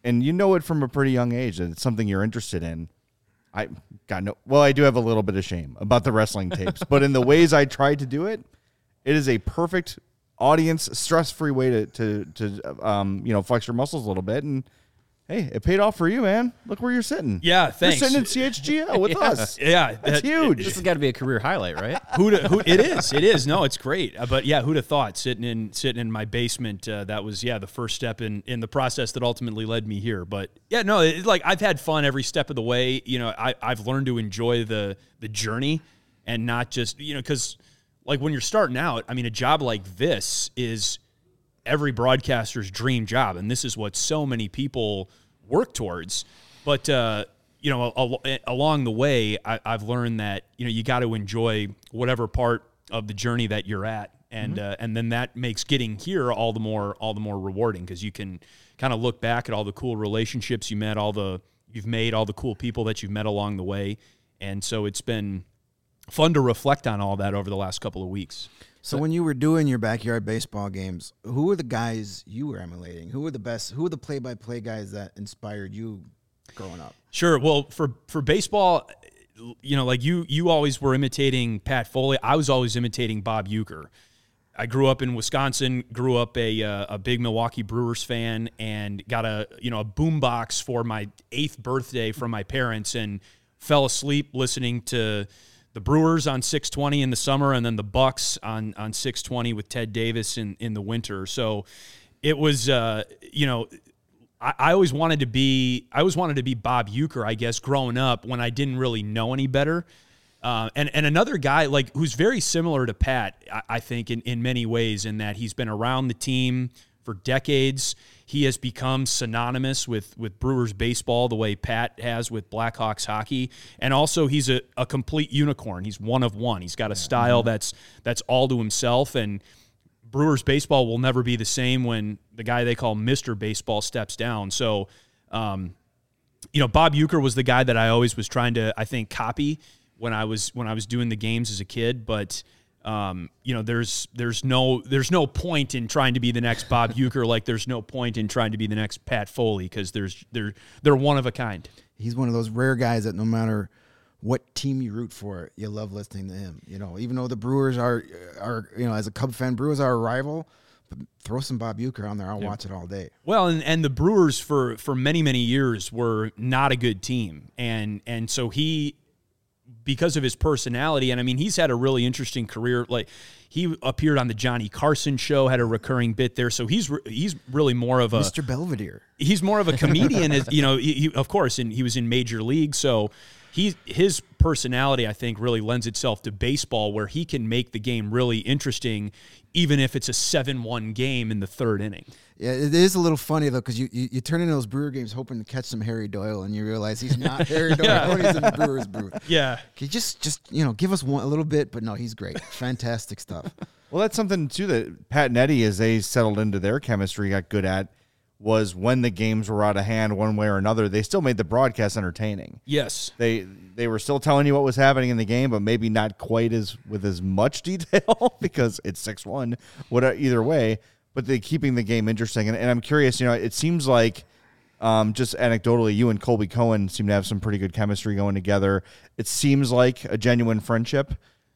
and you know it from a pretty young age, that it's something you're interested in. I got no. Well, I do have a little bit of shame about the wrestling tapes, but in the ways I tried to do it, it is a perfect audience stress free way to to to um, you know flex your muscles a little bit and hey, it paid off for you, man. Look where you're sitting. Yeah, thanks. You're sitting in CHGO with yeah. us. Yeah, that's that, huge. This has got to be a career highlight, right? who, who it is? It is. No, it's great. Uh, but yeah, who'd have thought sitting in sitting in my basement? Uh, that was yeah the first step in in the process that ultimately led me here. But yeah, no, it's like I've had fun every step of the way. You know, I I've learned to enjoy the the journey and not just you know because like when you're starting out, I mean, a job like this is every broadcaster's dream job, and this is what so many people work towards. But uh, you know, al- along the way, I- have learned that you know you got to enjoy whatever part of the journey that you're at, and mm-hmm. uh, and then that makes getting here all the more all the more rewarding because you can kind of look back at all the cool relationships you met, all the you've made, all the cool people that you've met along the way, and so it's been fun to reflect on all that over the last couple of weeks. So when you were doing your backyard baseball games, who were the guys you were emulating? Who were the best? Who were the play-by-play guys that inspired you growing up? Sure. Well, for for baseball, you know, like you you always were imitating Pat Foley. I was always imitating Bob Uecker. I grew up in Wisconsin, grew up a uh, a big Milwaukee Brewers fan, and got a you know a boombox for my eighth birthday from my parents, and fell asleep listening to the Brewers on 620 in the summer, and then the Bucks on on 620 with Ted Davis in in the winter. So it was uh, you know I, always wanted to be I always wanted to be Bob Uecker, I guess, growing up when I didn't really know any better. Uh, and and another guy like who's very similar to Pat, I, I think in, in many ways, in that he's been around the team for decades. He has become synonymous with with Brewers baseball the way Pat has with Blackhawks hockey, and also he's a, a complete unicorn. He's one of one. He's got a style that's that's all to himself, and Brewers baseball will never be the same when the guy they call Mister Baseball steps down. So, um, you know, Bob Uecker was the guy that I always was trying to, I think, copy when I was when I was doing the games as a kid. But um, you know, there's there's no there's no point in trying to be the next Bob Uecker, Like there's no point in trying to be the next Pat Foley because there's they're they're one of a kind. He's one of those rare guys that no matter what team you root for, you love listening to him. You know, even though the Brewers are are you know as a Cub fan, Brewers are a rival. Throw some Bob Uecker on there, I'll watch it all day. Well, and, and the Brewers for for many many years were not a good team, and and so he because of his personality, and I mean, he's had a really interesting career. Like he appeared on the Johnny Carson show, had a recurring bit there. So he's re- he's really more of a Mr. Belvedere. he's more of a comedian, as you know. He, he- of course, and he was in major league, so he his personality, I think, really lends itself to baseball, where he can make the game really interesting, even if it's a seven-one game in the third inning. Yeah, it is a little funny though because you, you you turn into those Brewer games hoping to catch some Harry Doyle, and you realize he's not Harry Doyle when he's in the Brewers booth. Yeah, Can you just just you know give us one a little bit, but no, he's great, fantastic stuff. Well, that's something too that Pat and Eddie, as they settled into their chemistry, got good at. Was when the games were out of hand, one way or another, they still made the broadcast entertaining. yes, They they were still telling you what was happening in the game, but maybe not quite as with as much detail because it's six one. What either way, but they keeping the game interesting. And, and I'm curious, you know, it seems like um, just anecdotally, you and Colby Cohen seem to have some pretty good chemistry going together. It seems like a genuine friendship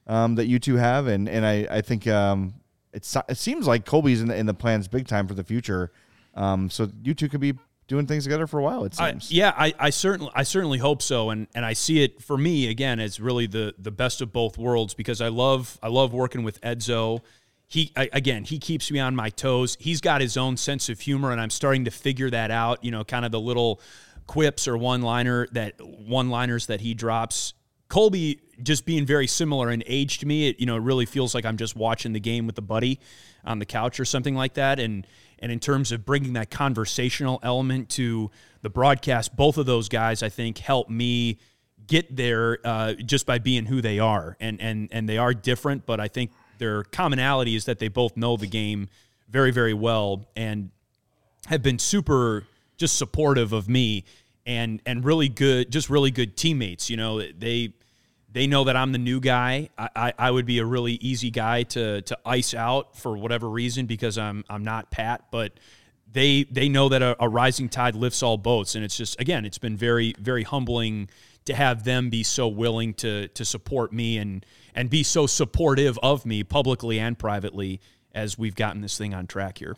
um, that you two have, and and I I think um, it's it seems like Colby's in the, in the plans big time for the future. Um, so you two could be doing things together for a while. It I, seems. yeah, I, I certainly I certainly hope so, and and I see it for me again as really the the best of both worlds because I love I love working with Edzo. He again he keeps me on my toes. He's got his own sense of humor, and I'm starting to figure that out. You know, kind of the little quips or one liner that one liners that he drops. Colby just being very similar in age to me, it you know really feels like I'm just watching the game with a buddy on the couch or something like that. And and in terms of bringing that conversational element to the broadcast, both of those guys I think help me get there uh, just by being who they are. And and and they are different, but I think their commonality is that they both know the game very very well and have been super just supportive of me and and really good just really good teammates you know they they know that I'm the new guy. I, I, I would be a really easy guy to to ice out for whatever reason because I'm I'm not Pat but they they know that a, a rising tide lifts all boats. And it's just again it's been very very humbling to have them be so willing to to support me and and be so supportive of me publicly and privately as we've gotten this thing on track here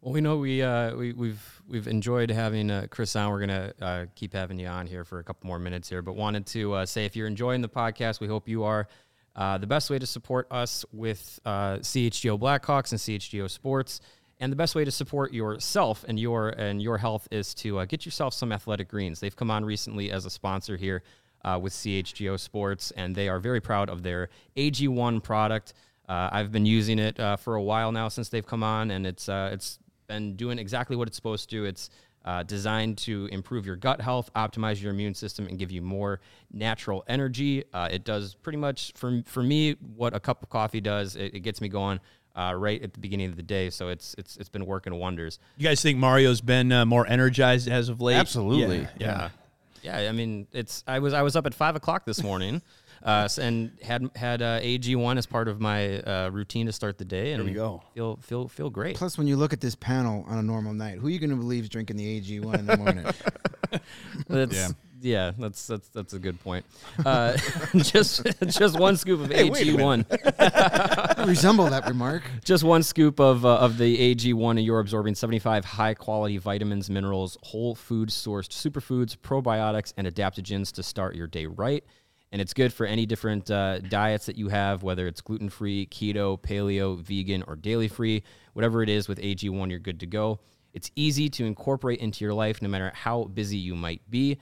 Well, we know we uh, we we've we've enjoyed having uh, Chris on. We're gonna uh, keep having you on here for a couple more minutes here, but wanted to uh, say if you're enjoying the podcast, we hope you are. Uh, the best way to support us with uh, CHGO Blackhawks and CHGO Sports, and the best way to support yourself and your and your health is to uh, get yourself some Athletic Greens. They've come on recently as a sponsor here uh, with CHGO Sports, and they are very proud of their AG1 product. Uh, I've been using it uh, for a while now since they've come on, and it's uh, it's been doing exactly what it's supposed to. It's uh, designed to improve your gut health, optimize your immune system, and give you more natural energy. It does pretty much for for me what a cup of coffee does. It, it gets me going uh, right at the beginning of the day, so it's it's it's been working wonders. You guys think Mario's been uh, more energized as of late? Absolutely. Yeah. yeah. Yeah, I mean, it's I was I was up at five o'clock this morning. Uh, and had had uh, AG one as part of my uh, routine to start the day, and we go. feel feel feel great. Plus, when you look at this panel on a normal night, who are you going to believe is drinking the AG1 in the morning? That's, Yeah. Yeah. that's that's that's a good point. Uh, just just one scoop of AG one. I resemble that remark. Just one scoop of uh, of the AG1, and you're absorbing 75 high quality vitamins, minerals, whole food sourced superfoods, probiotics, and adaptogens to start your day right. And it's good for any different uh, diets that you have, whether it's gluten free, keto, paleo, vegan, or daily free. Whatever it is with AG1, you're good to go. It's easy to incorporate into your life no matter how busy you might be.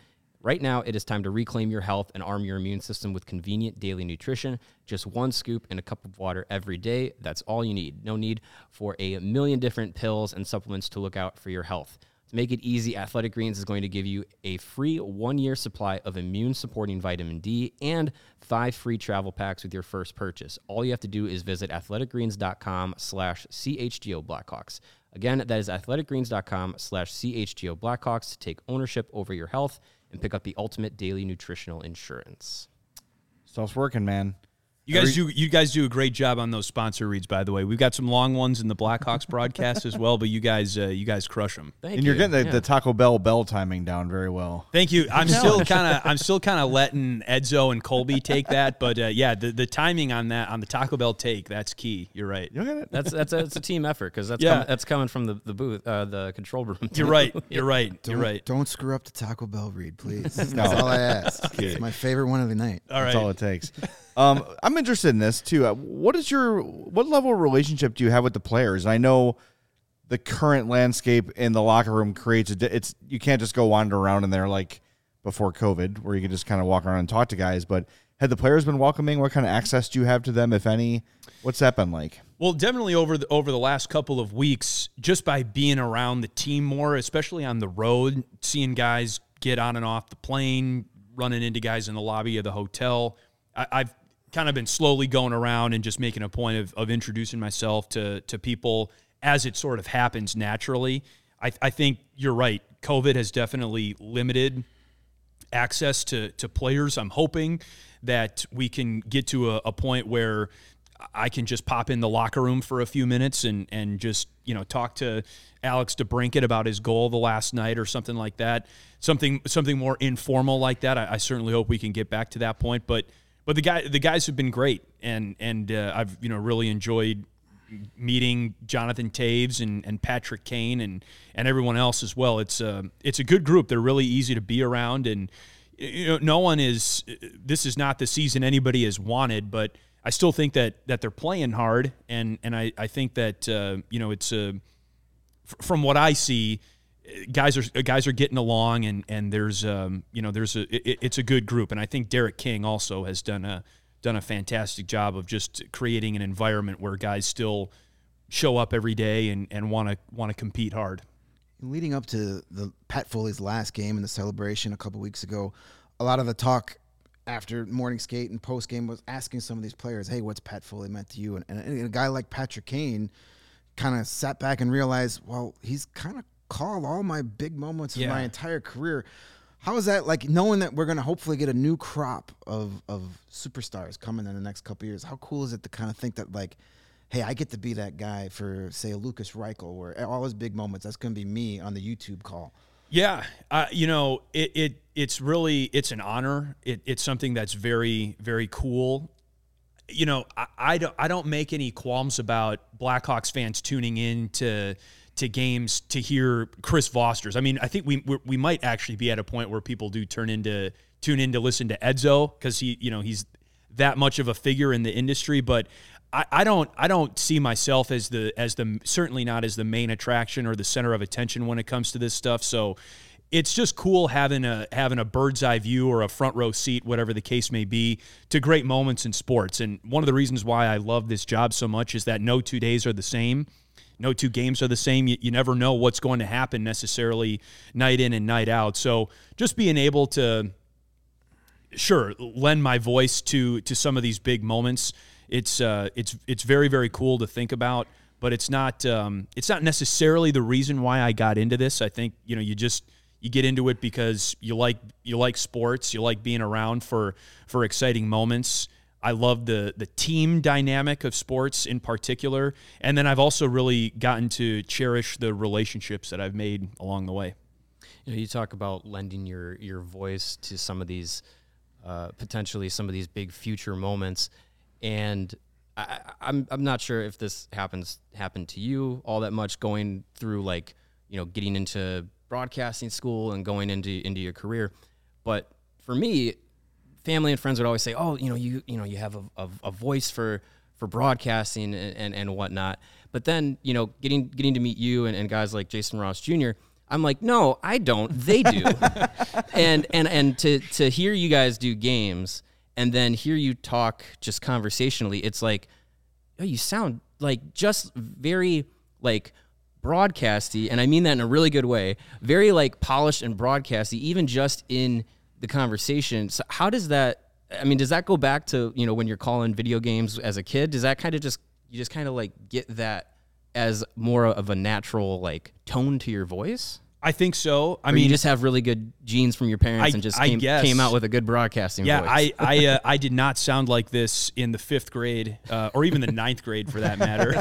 Right now, it is time to reclaim your health and arm your immune system with convenient daily nutrition. Just one scoop and a cup of water every day. That's all you need. No need for a million different pills and supplements to look out for your health. To make it easy, Athletic Greens is going to give you a free one year supply of immune supporting vitamin D and five free travel packs with your first purchase. All you have to do is visit athleticgreens.com slash CHGO Blackhawks. Again, that is athleticgreens.com slash CHGO Blackhawks to take ownership over your health and pick up the ultimate daily nutritional insurance. Stuff's working, man. You guys do you guys do a great job on those sponsor reads. By the way, we've got some long ones in the Blackhawks broadcast as well, but you guys uh, you guys crush them. Thank you. and you. you're getting the, Yeah. the Taco Bell bell timing down very well. Thank you. I'm still kind of I'm still kind of letting Edzo and Colby take that, but uh, yeah, the, the timing on that on the Taco Bell take that's key. You're right. You get it? That's that's a, it's a team effort because that's Yeah. com- that's coming from the the booth, uh, the control room. You're right. You're right. Don't, You're right. Don't screw up the Taco Bell read, please. That's all I ask. It's my favorite one of the night. All right. That's all it takes. Um, I'm interested in this too. Uh, what is your what level of relationship do you have with the players? I know the current landscape in the locker room creates a. It's you can't just go wander around in there like before COVID, where you could just kind of walk around and talk to guys. But had the players been welcoming? What kind of access do you have to them, if any? What's that been like? Well, definitely over the over the last couple of weeks, just by being around the team more, especially on the road, seeing guys get on and off the plane, running into guys in the lobby of the hotel. I've kind of been slowly going around and just making a point of, of introducing myself to to people as it sort of happens naturally. I, I think you're right. COVID has definitely limited access to to players. I'm hoping that we can get to a, a point where I can just pop in the locker room for a few minutes and and just you know talk to Alex DeBrincat about his goal the last night or something like that. Something something more informal like that. I, I certainly hope we can get back to that point. But but the guy the guys have been great and and uh, I've you know really enjoyed meeting Jonathan Toews and, and Patrick Kane and and everyone else as well. It's a it's a good group. They're really easy to be around, and you know no one is. This is not the season anybody has wanted, but I still think that that they're playing hard, and and I I think that uh, you know it's a f- from what I see. Guys are guys are getting along, and and there's um you know there's a it, it's a good group, and I think Derek King also has done a done a fantastic job of just creating an environment where guys still show up every day and and want to want to compete hard. Leading up to the Pat Foley's last game in the celebration a couple weeks ago, a lot of the talk after morning skate and post game was asking some of these players, "Hey, what's Pat Foley meant to you?" And, and a guy like Patrick Kane kind of sat back and realized, well, he's kind of called all my big moments of my entire career. How is that like knowing that we're going to hopefully get a new crop of of superstars coming in the next couple years? How cool is it to kind of think that like, hey, I get to be that guy for say a Lucas Reichel, where all his big moments that's going to be me on the YouTube call. Yeah, uh, you know, it, it it's really it's an honor. It, it's something that's very very cool. You know, I, I don't I don't make any qualms about Blackhawks fans tuning in to to games to hear Chris Vosters. I mean, I think we we might actually be at a point where people do turn into tune in to listen to Edzo because he you know he's that much of a figure in the industry, but. I, I don't. I don't see myself as the as the certainly not as the main attraction or the center of attention when it comes to this stuff. So, it's just cool having a having a bird's eye view or a front row seat, whatever the case may be, to great moments in sports. And one of the reasons why I love this job so much is that no two days are the same. No two games are the same. You, you never know what's going to happen necessarily night in and night out. So just being able to sure lend my voice to to some of these big moments it's uh it's it's very very cool to think about but it's not um it's not necessarily the reason why I got into this I think you know you just you get into it because you like you like sports, you like being around for for exciting moments. I love the the team dynamic of sports in particular, and then I've also really gotten to cherish the relationships that I've made along the way. You know, you talk about lending your your voice to some of these uh, potentially some of these big future moments, and I, I'm I'm not sure if this happens happened to you all that much going through like you know getting into broadcasting school and going into into your career, but for me, family and friends would always say, "Oh, you know, you you know, you have a, a, a voice for for broadcasting and, and, and whatnot." But then, you know, getting getting to meet you and, and guys like Jason Ross Jr., I'm like, no, I don't. They do. and and and to to hear you guys do games and then hear you talk just conversationally, it's like, oh, you sound like just very like broadcasty, and I mean that in a really good way. Very like polished and broadcasty, even just in the conversation. So how does that? I mean, does that go back to you know when you're calling video games as a kid? Does that kind of just you just kind of like get that as more of a natural like tone to your voice? I think so. I Or mean, you just have really good genes from your parents I- and just came, came out with a good broadcasting Yeah, voice. I I, uh, I did not sound like this in the fifth grade, uh, or even the ninth grade for that matter.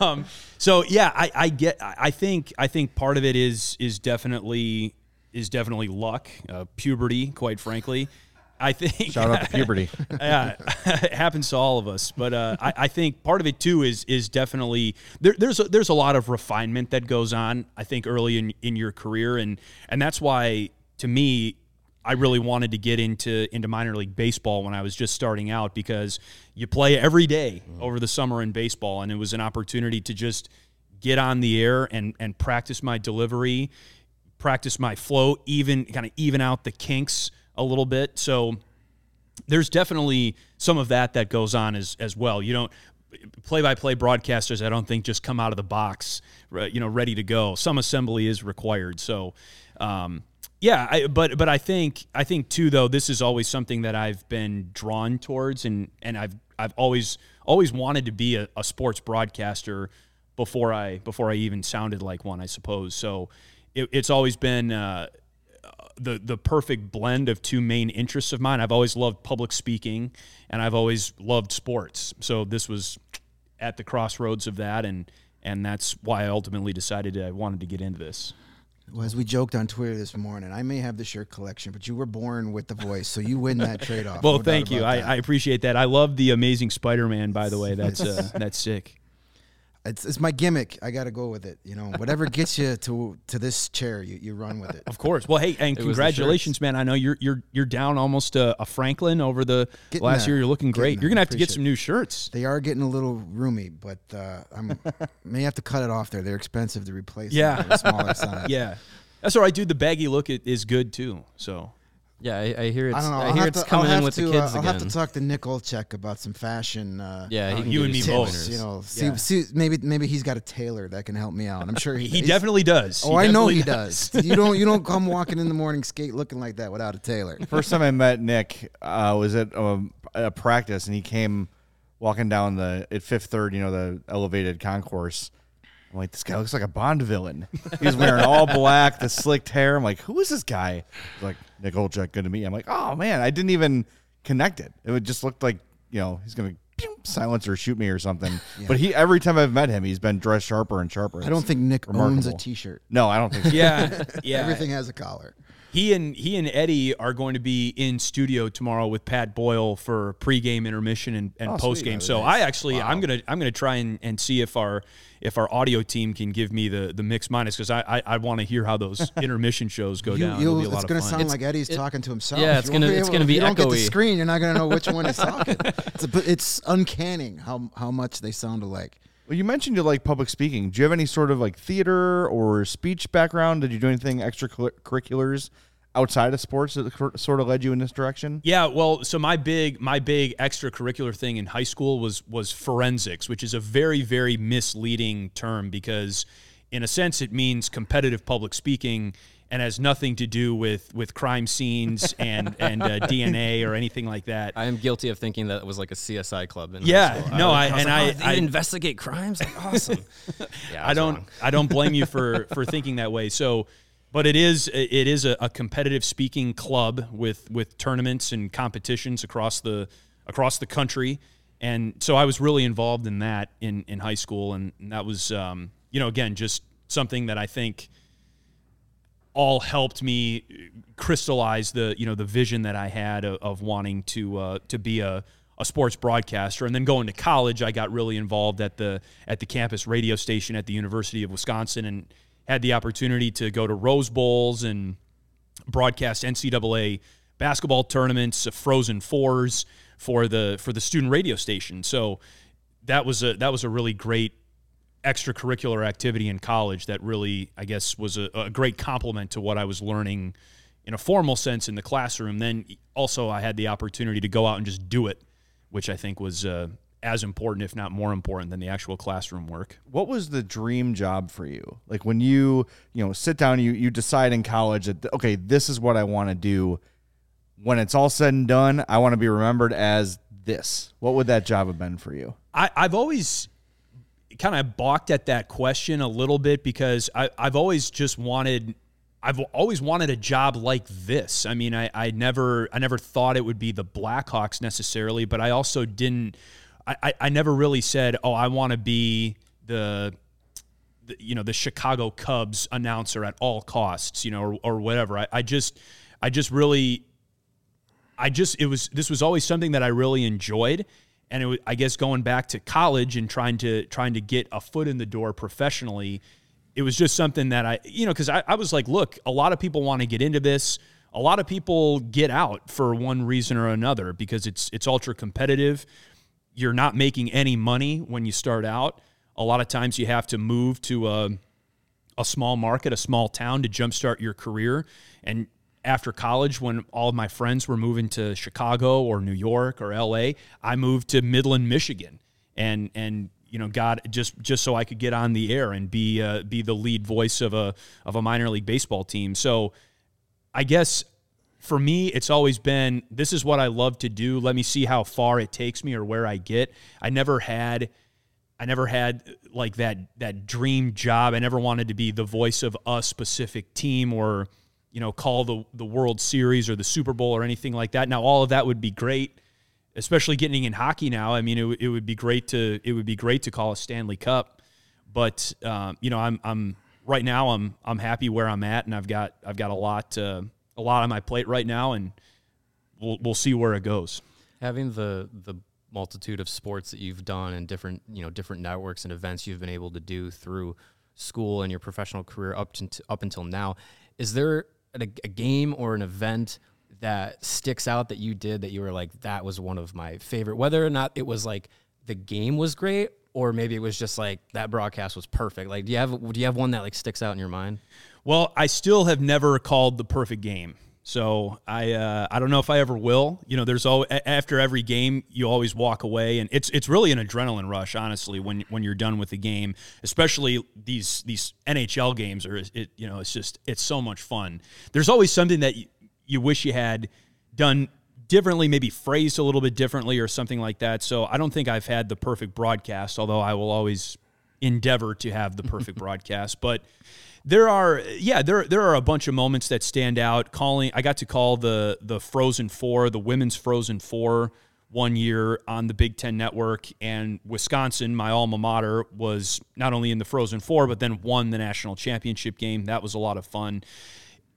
um, so yeah, I, I get. I I think I think part of it is is definitely is definitely luck, uh, puberty, quite frankly. I think Shout out to puberty. yeah, it happens to all of us. But uh, I, I think part of it too is is definitely there, there's a, there's a lot of refinement that goes on. I think early in, in your career, and and that's why to me, I really wanted to get into into minor league baseball when I was just starting out because you play every day over the summer in baseball, and it was an opportunity to just get on the air and and practice my delivery, practice my flow, even kind of even out the kinks a little bit. So there's definitely some of that that goes on as as well. You don't play-by-play broadcasters. I don't think just come out of the box, you know, ready to go. Some assembly is required. So, um, yeah. I, but but I think I think too though this is always something that I've been drawn towards, and and I've I've always always wanted to be a, a sports broadcaster before I before I even sounded like one. I suppose so. It, it's always been. Uh, the the perfect blend of two main interests of mine. I've always loved public speaking and I've always loved sports. So this was at the crossroads of that and and that's why I ultimately decided I wanted to get into this. Well, as we joked on Twitter this morning, I may have the shirt collection, but you were born with the voice, so you win that trade off. Well, thank you. I, I appreciate that. I love the Amazing Spider-Man. By the way, that's uh, that's sick. It's, it's my gimmick. I got to go with it. You know, whatever gets you to to this chair, you, you run with it. Of course. Well, hey, and the congratulations, man. I know you're you're you're down almost a, a Franklin over the Getting last there. year. You're looking great. there. You're gonna have to get some new shirts. They are getting a little roomy, but uh, I'm may have to cut it off there. They're expensive to replace. Yeah. them a smaller size. Yeah, that's all right, dude. The baggy look is good too. So yeah, I, I hear it's I don't know. I I'll hear have it's to, coming I'll in have with to, the kids uh, I'll again. have to talk to Nick Olczyk about some fashion. Uh, yeah, he Uh, can you give and me some both. pointers. You know, see, Yeah. see, maybe maybe he's got a tailor that can help me out. I'm sure he he he's- definitely does. Oh, I know definitely he does. you don't you don't come walking in the morning skate looking like that without a tailor. First time I met Nick uh, was at um, a practice, and he came walking down the at Fifth Third, you know, the elevated concourse. I'm like, this guy looks like a Bond villain. He's wearing all black, the slicked hair. I'm like, who is this guy? He's like Nick Olczyk, good to meet. you. I'm like, oh man, I didn't even connect it. It would just looked like you know he's gonna pew, silence or shoot me or something. But he every time I've met him, he's been dressed sharper and sharper. I don't think Nick owns a remarkable. T-shirt. No, I don't think so. Yeah, yeah. Everything has a collar. He and he and Eddie are going to be in studio tomorrow with Pat Boyle for pregame, intermission, and, and Oh, sweet. postgame. So I actually I'm gonna I'm gonna try and, and see if our if our audio team can give me the the mix minus because I I, I want to hear how those intermission shows go You, down. you'll- It'll be a lot it's of going to fun. sound It's- like Eddie's it- talking to himself. yeah, it's You gonna- it's able- gonna be if you don't get the screen, you're not going to know which one is talking. It's, a, it's uncanny how how much they sound alike. Well, you mentioned you like public speaking. Do you have any sort of like theater or speech background? Did you do anything extracurriculars outside of sports that sort of led you in this direction? Yeah, well, so my big my big extracurricular thing in high school was was forensics, which is a very very misleading term because in a sense it means competitive public speaking and has nothing to do with with crime scenes and and uh, DNA or anything like that. I am guilty of thinking that it was like a CSI club. In Yeah, school. no, was- I- was and like, I- oh, they I- investigate crimes. Like, awesome. yeah, I was don't wrong. I don't blame you for for thinking that way. So but it is it is a, a competitive speaking club with with tournaments and competitions across the across the country, and so I was really involved in that in in high school, and, and that was um, you know again just something that I think all helped me crystallize the you know the vision that I had of, of wanting to uh, to be a, a sports broadcaster. And then going to college, I got really involved at the at the campus radio station at the University of Wisconsin and had the opportunity to go to Rose Bowls and broadcast NCAA basketball tournaments, Frozen Fours for the for the student radio station. So that was a that was a really great extracurricular activity in college that really, I guess, was a, a, great complement to what I was learning in a formal sense in the classroom. Then also, I had the opportunity to go out and just do it, which I think was uh, as important, if not more important, than the actual classroom work. What was the dream job for you? Like when you, you know, sit down, you you decide in college that okay, this is what I want to do. When it's all said and done, I want to be remembered as this. What would that job have been for you? I, I've always kind of balked at that question a little bit because I, I've always just wanted I've always wanted a job like this. I mean, I, I never I never thought it would be the Blackhawks necessarily, but I also didn't I, I never really said, Oh, I want to be the, the, you know, the Chicago Cubs announcer at all costs, you know, or, or whatever. I, I just I just really I just it was this was always something that I really enjoyed and it was, I guess going back to college and trying to trying to get a foot in the door professionally, it was just something that I you know because I, I was like, look, a lot of people want to get into this. A lot of people get out for one reason or another because it's it's ultra competitive. You're not making any money when you start out. A lot of times you have to move to a a small market, a small town to jumpstart your career. And after college when all of my friends were moving to Chicago or New York or LA, I moved to Midland, Michigan, and and you know got just just so I could get on the air and be uh, be the lead voice of a of a minor league baseball team. So I guess for me it's always been this is what I love to do. Let me see how far it takes me or where I get. I never had I never had like that that dream job. I never wanted to be the voice of a specific team or you know, call the the World Series or the Super Bowl or anything like that. Now, all of that would be great, especially getting in hockey now. I mean, it, it would be great to it would be great to call a Stanley Cup, but um, you know, I'm I'm right now I'm I'm happy where I'm at, and I've got I've got a lot uh, a lot on my plate right now, and we'll we'll see where it goes. Having the the multitude of sports that you've done and different you know different networks and events you've been able to do through school and your professional career up to up until now, is there a, a game or an event that sticks out that you did that you were like that was one of my favorite whether or not it was like the game was great or maybe it was just like that broadcast was perfect. Like do you have do you have one that like sticks out in your mind? Well i still have never called the perfect game so I uh, I don't know if I ever will. You know, there's always after every game you always walk away, and it's it's really an adrenaline rush, honestly, when when you're done with the game. Especially these these NHL games are it you know it's just it's so much fun. There's always something that you, you wish you had done differently, maybe phrased a little bit differently or something like that. So I don't think I've had the perfect broadcast, although I will always endeavor to have the perfect broadcast, but there are yeah there there are a bunch of moments that stand out. Calling i got to call the the frozen four the women's frozen four one year on the big ten network. And wisconsin my alma mater was not only in the frozen four but then won the national championship game. That was a lot of fun.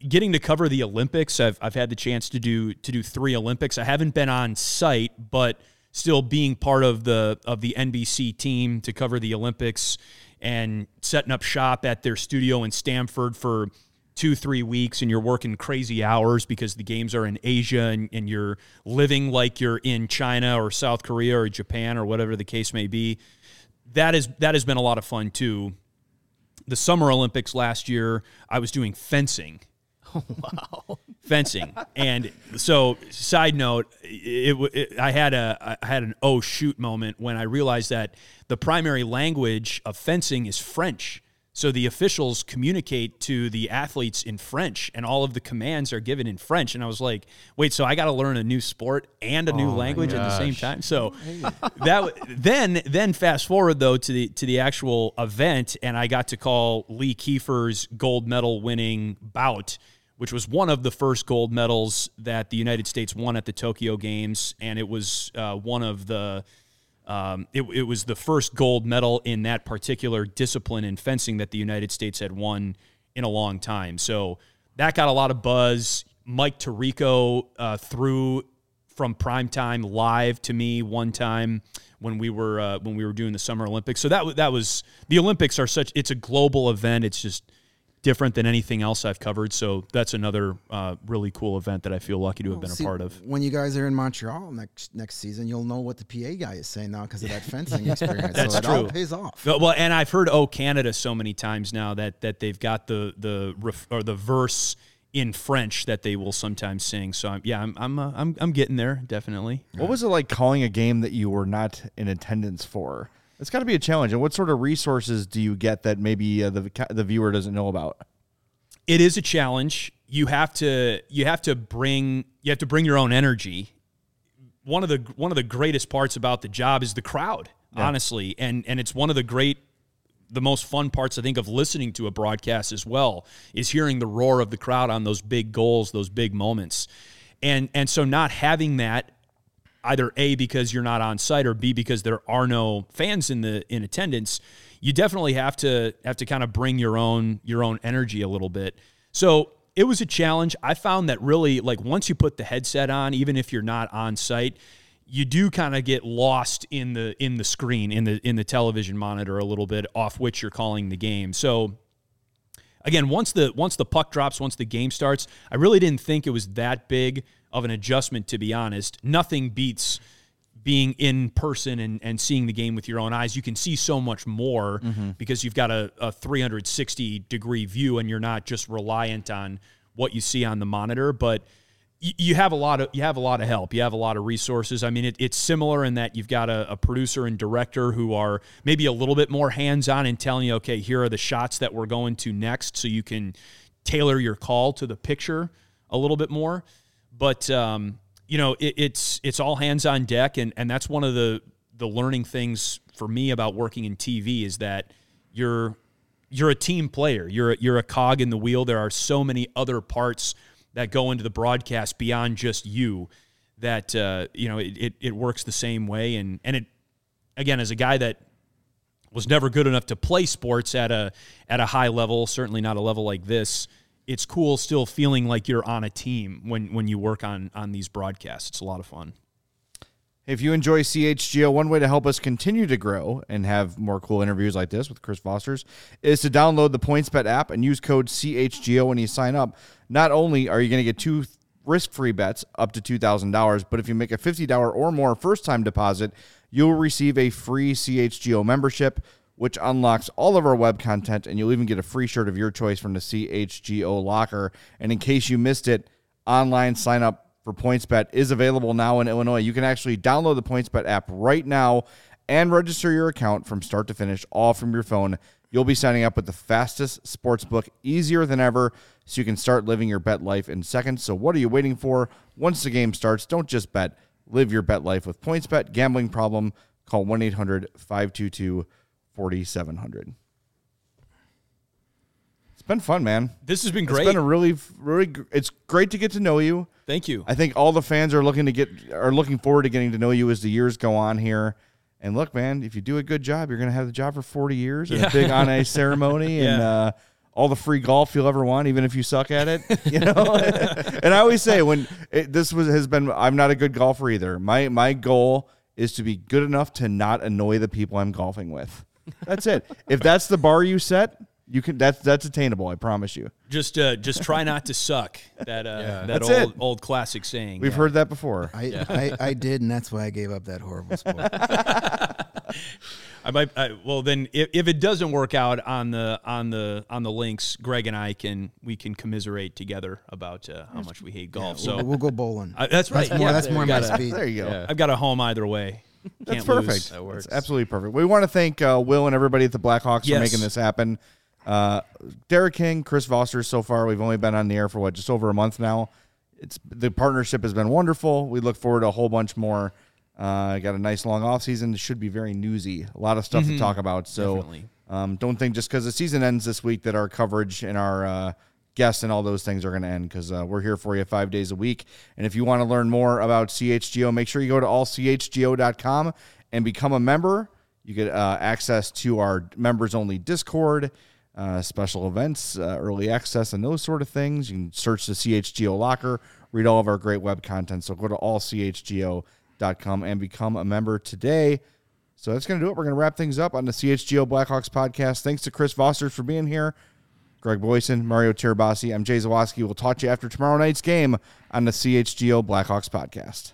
Getting to cover the olympics i've, I've had the chance to do to do three olympics. I haven't been on site but still being part of the of the nbc team to cover the olympics and setting up shop at their studio in Stamford for two, three weeks and you're working crazy hours because the games are in Asia and, and you're living like you're in China or South Korea or Japan or whatever the case may be. That is that has been a lot of fun too. The Summer Olympics last year, I was doing fencing. Oh, wow. fencing. And so, side note, it, it, I had a I had an oh shoot moment when I realized that the primary language of fencing is French. So the officials communicate to the athletes in French, and all of the commands are given in French. And I was like, "Wait, so I got to learn a new sport and a new oh language at the same time?" So that then then fast forward though to the to the actual event, and I got to call Lee Kiefer's gold medal winning bout, which was one of the first gold medals that the United States won at the Tokyo Games, and it was uh, one of the um, it, it was the first gold medal in that particular discipline in fencing that the United States had won in a long time. So that got a lot of buzz. Mike Tirico uh, threw from primetime live to me one time when we were uh, when we were doing the Summer Olympics. So that that was the Olympics are such it's a global event. It's just different than anything else I've covered. So that's another uh, really cool event that I feel lucky to have been See, a part of. When you guys are in Montreal next next season, you'll know what the PA guy is saying now because of that fencing experience. That's so it all true. pays off. Well, well, and I've heard "Oh Canada" so many times now that that they've got the the ref, or the verse in French that they will sometimes sing. So I'm, yeah, I'm I'm, uh, I'm I'm getting there definitely. What was it like calling a game that you were not in attendance for? It's got to be a challenge. And what sort of resources do you get that maybe uh, the the viewer doesn't know about? it is a challenge. You have to you have to bring you have to bring your own energy. One of the one of the greatest parts about the job is the crowd, honestly, and and it's one of the great the most fun parts I think of listening to a broadcast as well is hearing the roar of the crowd on those big goals, those big moments. And and so not having that either A because you're not on site or B because there are no fans in the in attendance, you definitely have to have to kind of bring your own your own energy a little bit. So it was a challenge. I found that really like once you put the headset on, even if you're not on site, you do kind of get lost in the in the screen in the in the television monitor a little bit off which you're calling the game. So again, once the once the puck drops, once the game starts, I really didn't think it was that big of an adjustment to be honest. Nothing beats being in person and, and seeing the game with your own eyes. You can see so much more mm-hmm. because you've got a, a 360 degree view and you're not just reliant on what you see on the monitor. But you have a lot of you have a lot of help. You have a lot of resources. I mean, it, it's similar in that you've got a, a producer and director who are maybe a little bit more hands on and telling you, okay, here are the shots that we're going to next, so you can tailor your call to the picture a little bit more. But um, you know, it, it's it's all hands on deck, and and that's one of the the learning things for me about working in TV is that you're you're a team player. You're a, you're a cog in the wheel. There are so many other parts that go into the broadcast beyond just you. That uh, you know, it, it it works the same way, and and it again as a guy that was never good enough to play sports at a at a high level, certainly not a level like this. It's cool still feeling like you're on a team when when you work on on these broadcasts. It's a lot of fun. If you enjoy CHGO, one way to help us continue to grow and have more cool interviews like this with Chris Vosters is to download the PointsBet app and use code CHGO when you sign up. Not only are you going to get two risk free bets up to $2,000, but if you make a $50 or more first time deposit, you'll receive a free CHGO membership, which unlocks all of our web content, and you'll even get a free shirt of your choice from the CHGO locker. And in case you missed it, online sign up for PointsBet is available now in Illinois. You can actually download the PointsBet app right now and register your account from start to finish, all from your phone. You'll be signing up with the fastest sports book, easier than ever, so you can start living your bet life in seconds. So, what are you waiting for? Once the game starts, don't just bet, live your bet life with PointsBet. Gambling problem? Call 1 800 522 4700. It's been fun, man. This has been It's great. been a really, really. gr- It's great to get to know you. Thank you. I think all the fans are looking to get are looking forward to getting to know you as the years go on here. And look, man, if you do a good job, you're going to have the job for 40 years and a big on a ceremony and Yeah. uh, all the free golf you'll ever want, even if you suck at it. You know. and I always say when it, this was has been, I'm not a good golfer either. My my goal is to be good enough to not annoy the people I'm golfing with. That's it. if that's the bar you set, you can. That's that's attainable. I promise you. just uh, just try not to suck. That uh, that That's old it. old classic saying. We've Yeah. heard that before. I, I, I did, and that's why I gave up that horrible sport. I might. I, well, then if, if it doesn't work out on the on the on the links, Greg and I can we can commiserate together about uh, how much we hate golf. we'll, so we'll go bowling. I- that's right. That's more, that's more my gotta- speed. there you go. Yeah. I've got a home either way. That's Can't perfect. lose. That works. That's absolutely perfect. We want to thank uh, Will and everybody at the Blackhawks for making this happen. Uh, Derek King, Chris Vosters. So far, we've only been on the air for what just over a month now. It's the partnership has been wonderful. We look forward to a whole bunch more. Uh, got a nice long off season. It should be very newsy. A lot of stuff to talk about. So um, don't think just because the season ends this week that our coverage and our uh, guests and all those things are going to end because uh, we're here for you five days a week. And if you want to learn more about CHGO, make sure you go to allchgo.com and become a member. You get uh, access to our members only Discord, uh, special events, uh, early access, and those sort of things. You can search the CHGO locker, read all of our great web content. So go to allchgo.com and become a member today. So that's going to do it. We're going to wrap things up on the CHGO Blackhawks podcast. Thanks to Chris Vosters for being here. Greg Boysen, Mario Tirabassi. I'm Jay Zawaski. We'll talk to you after tomorrow night's game on the CHGO Blackhawks podcast.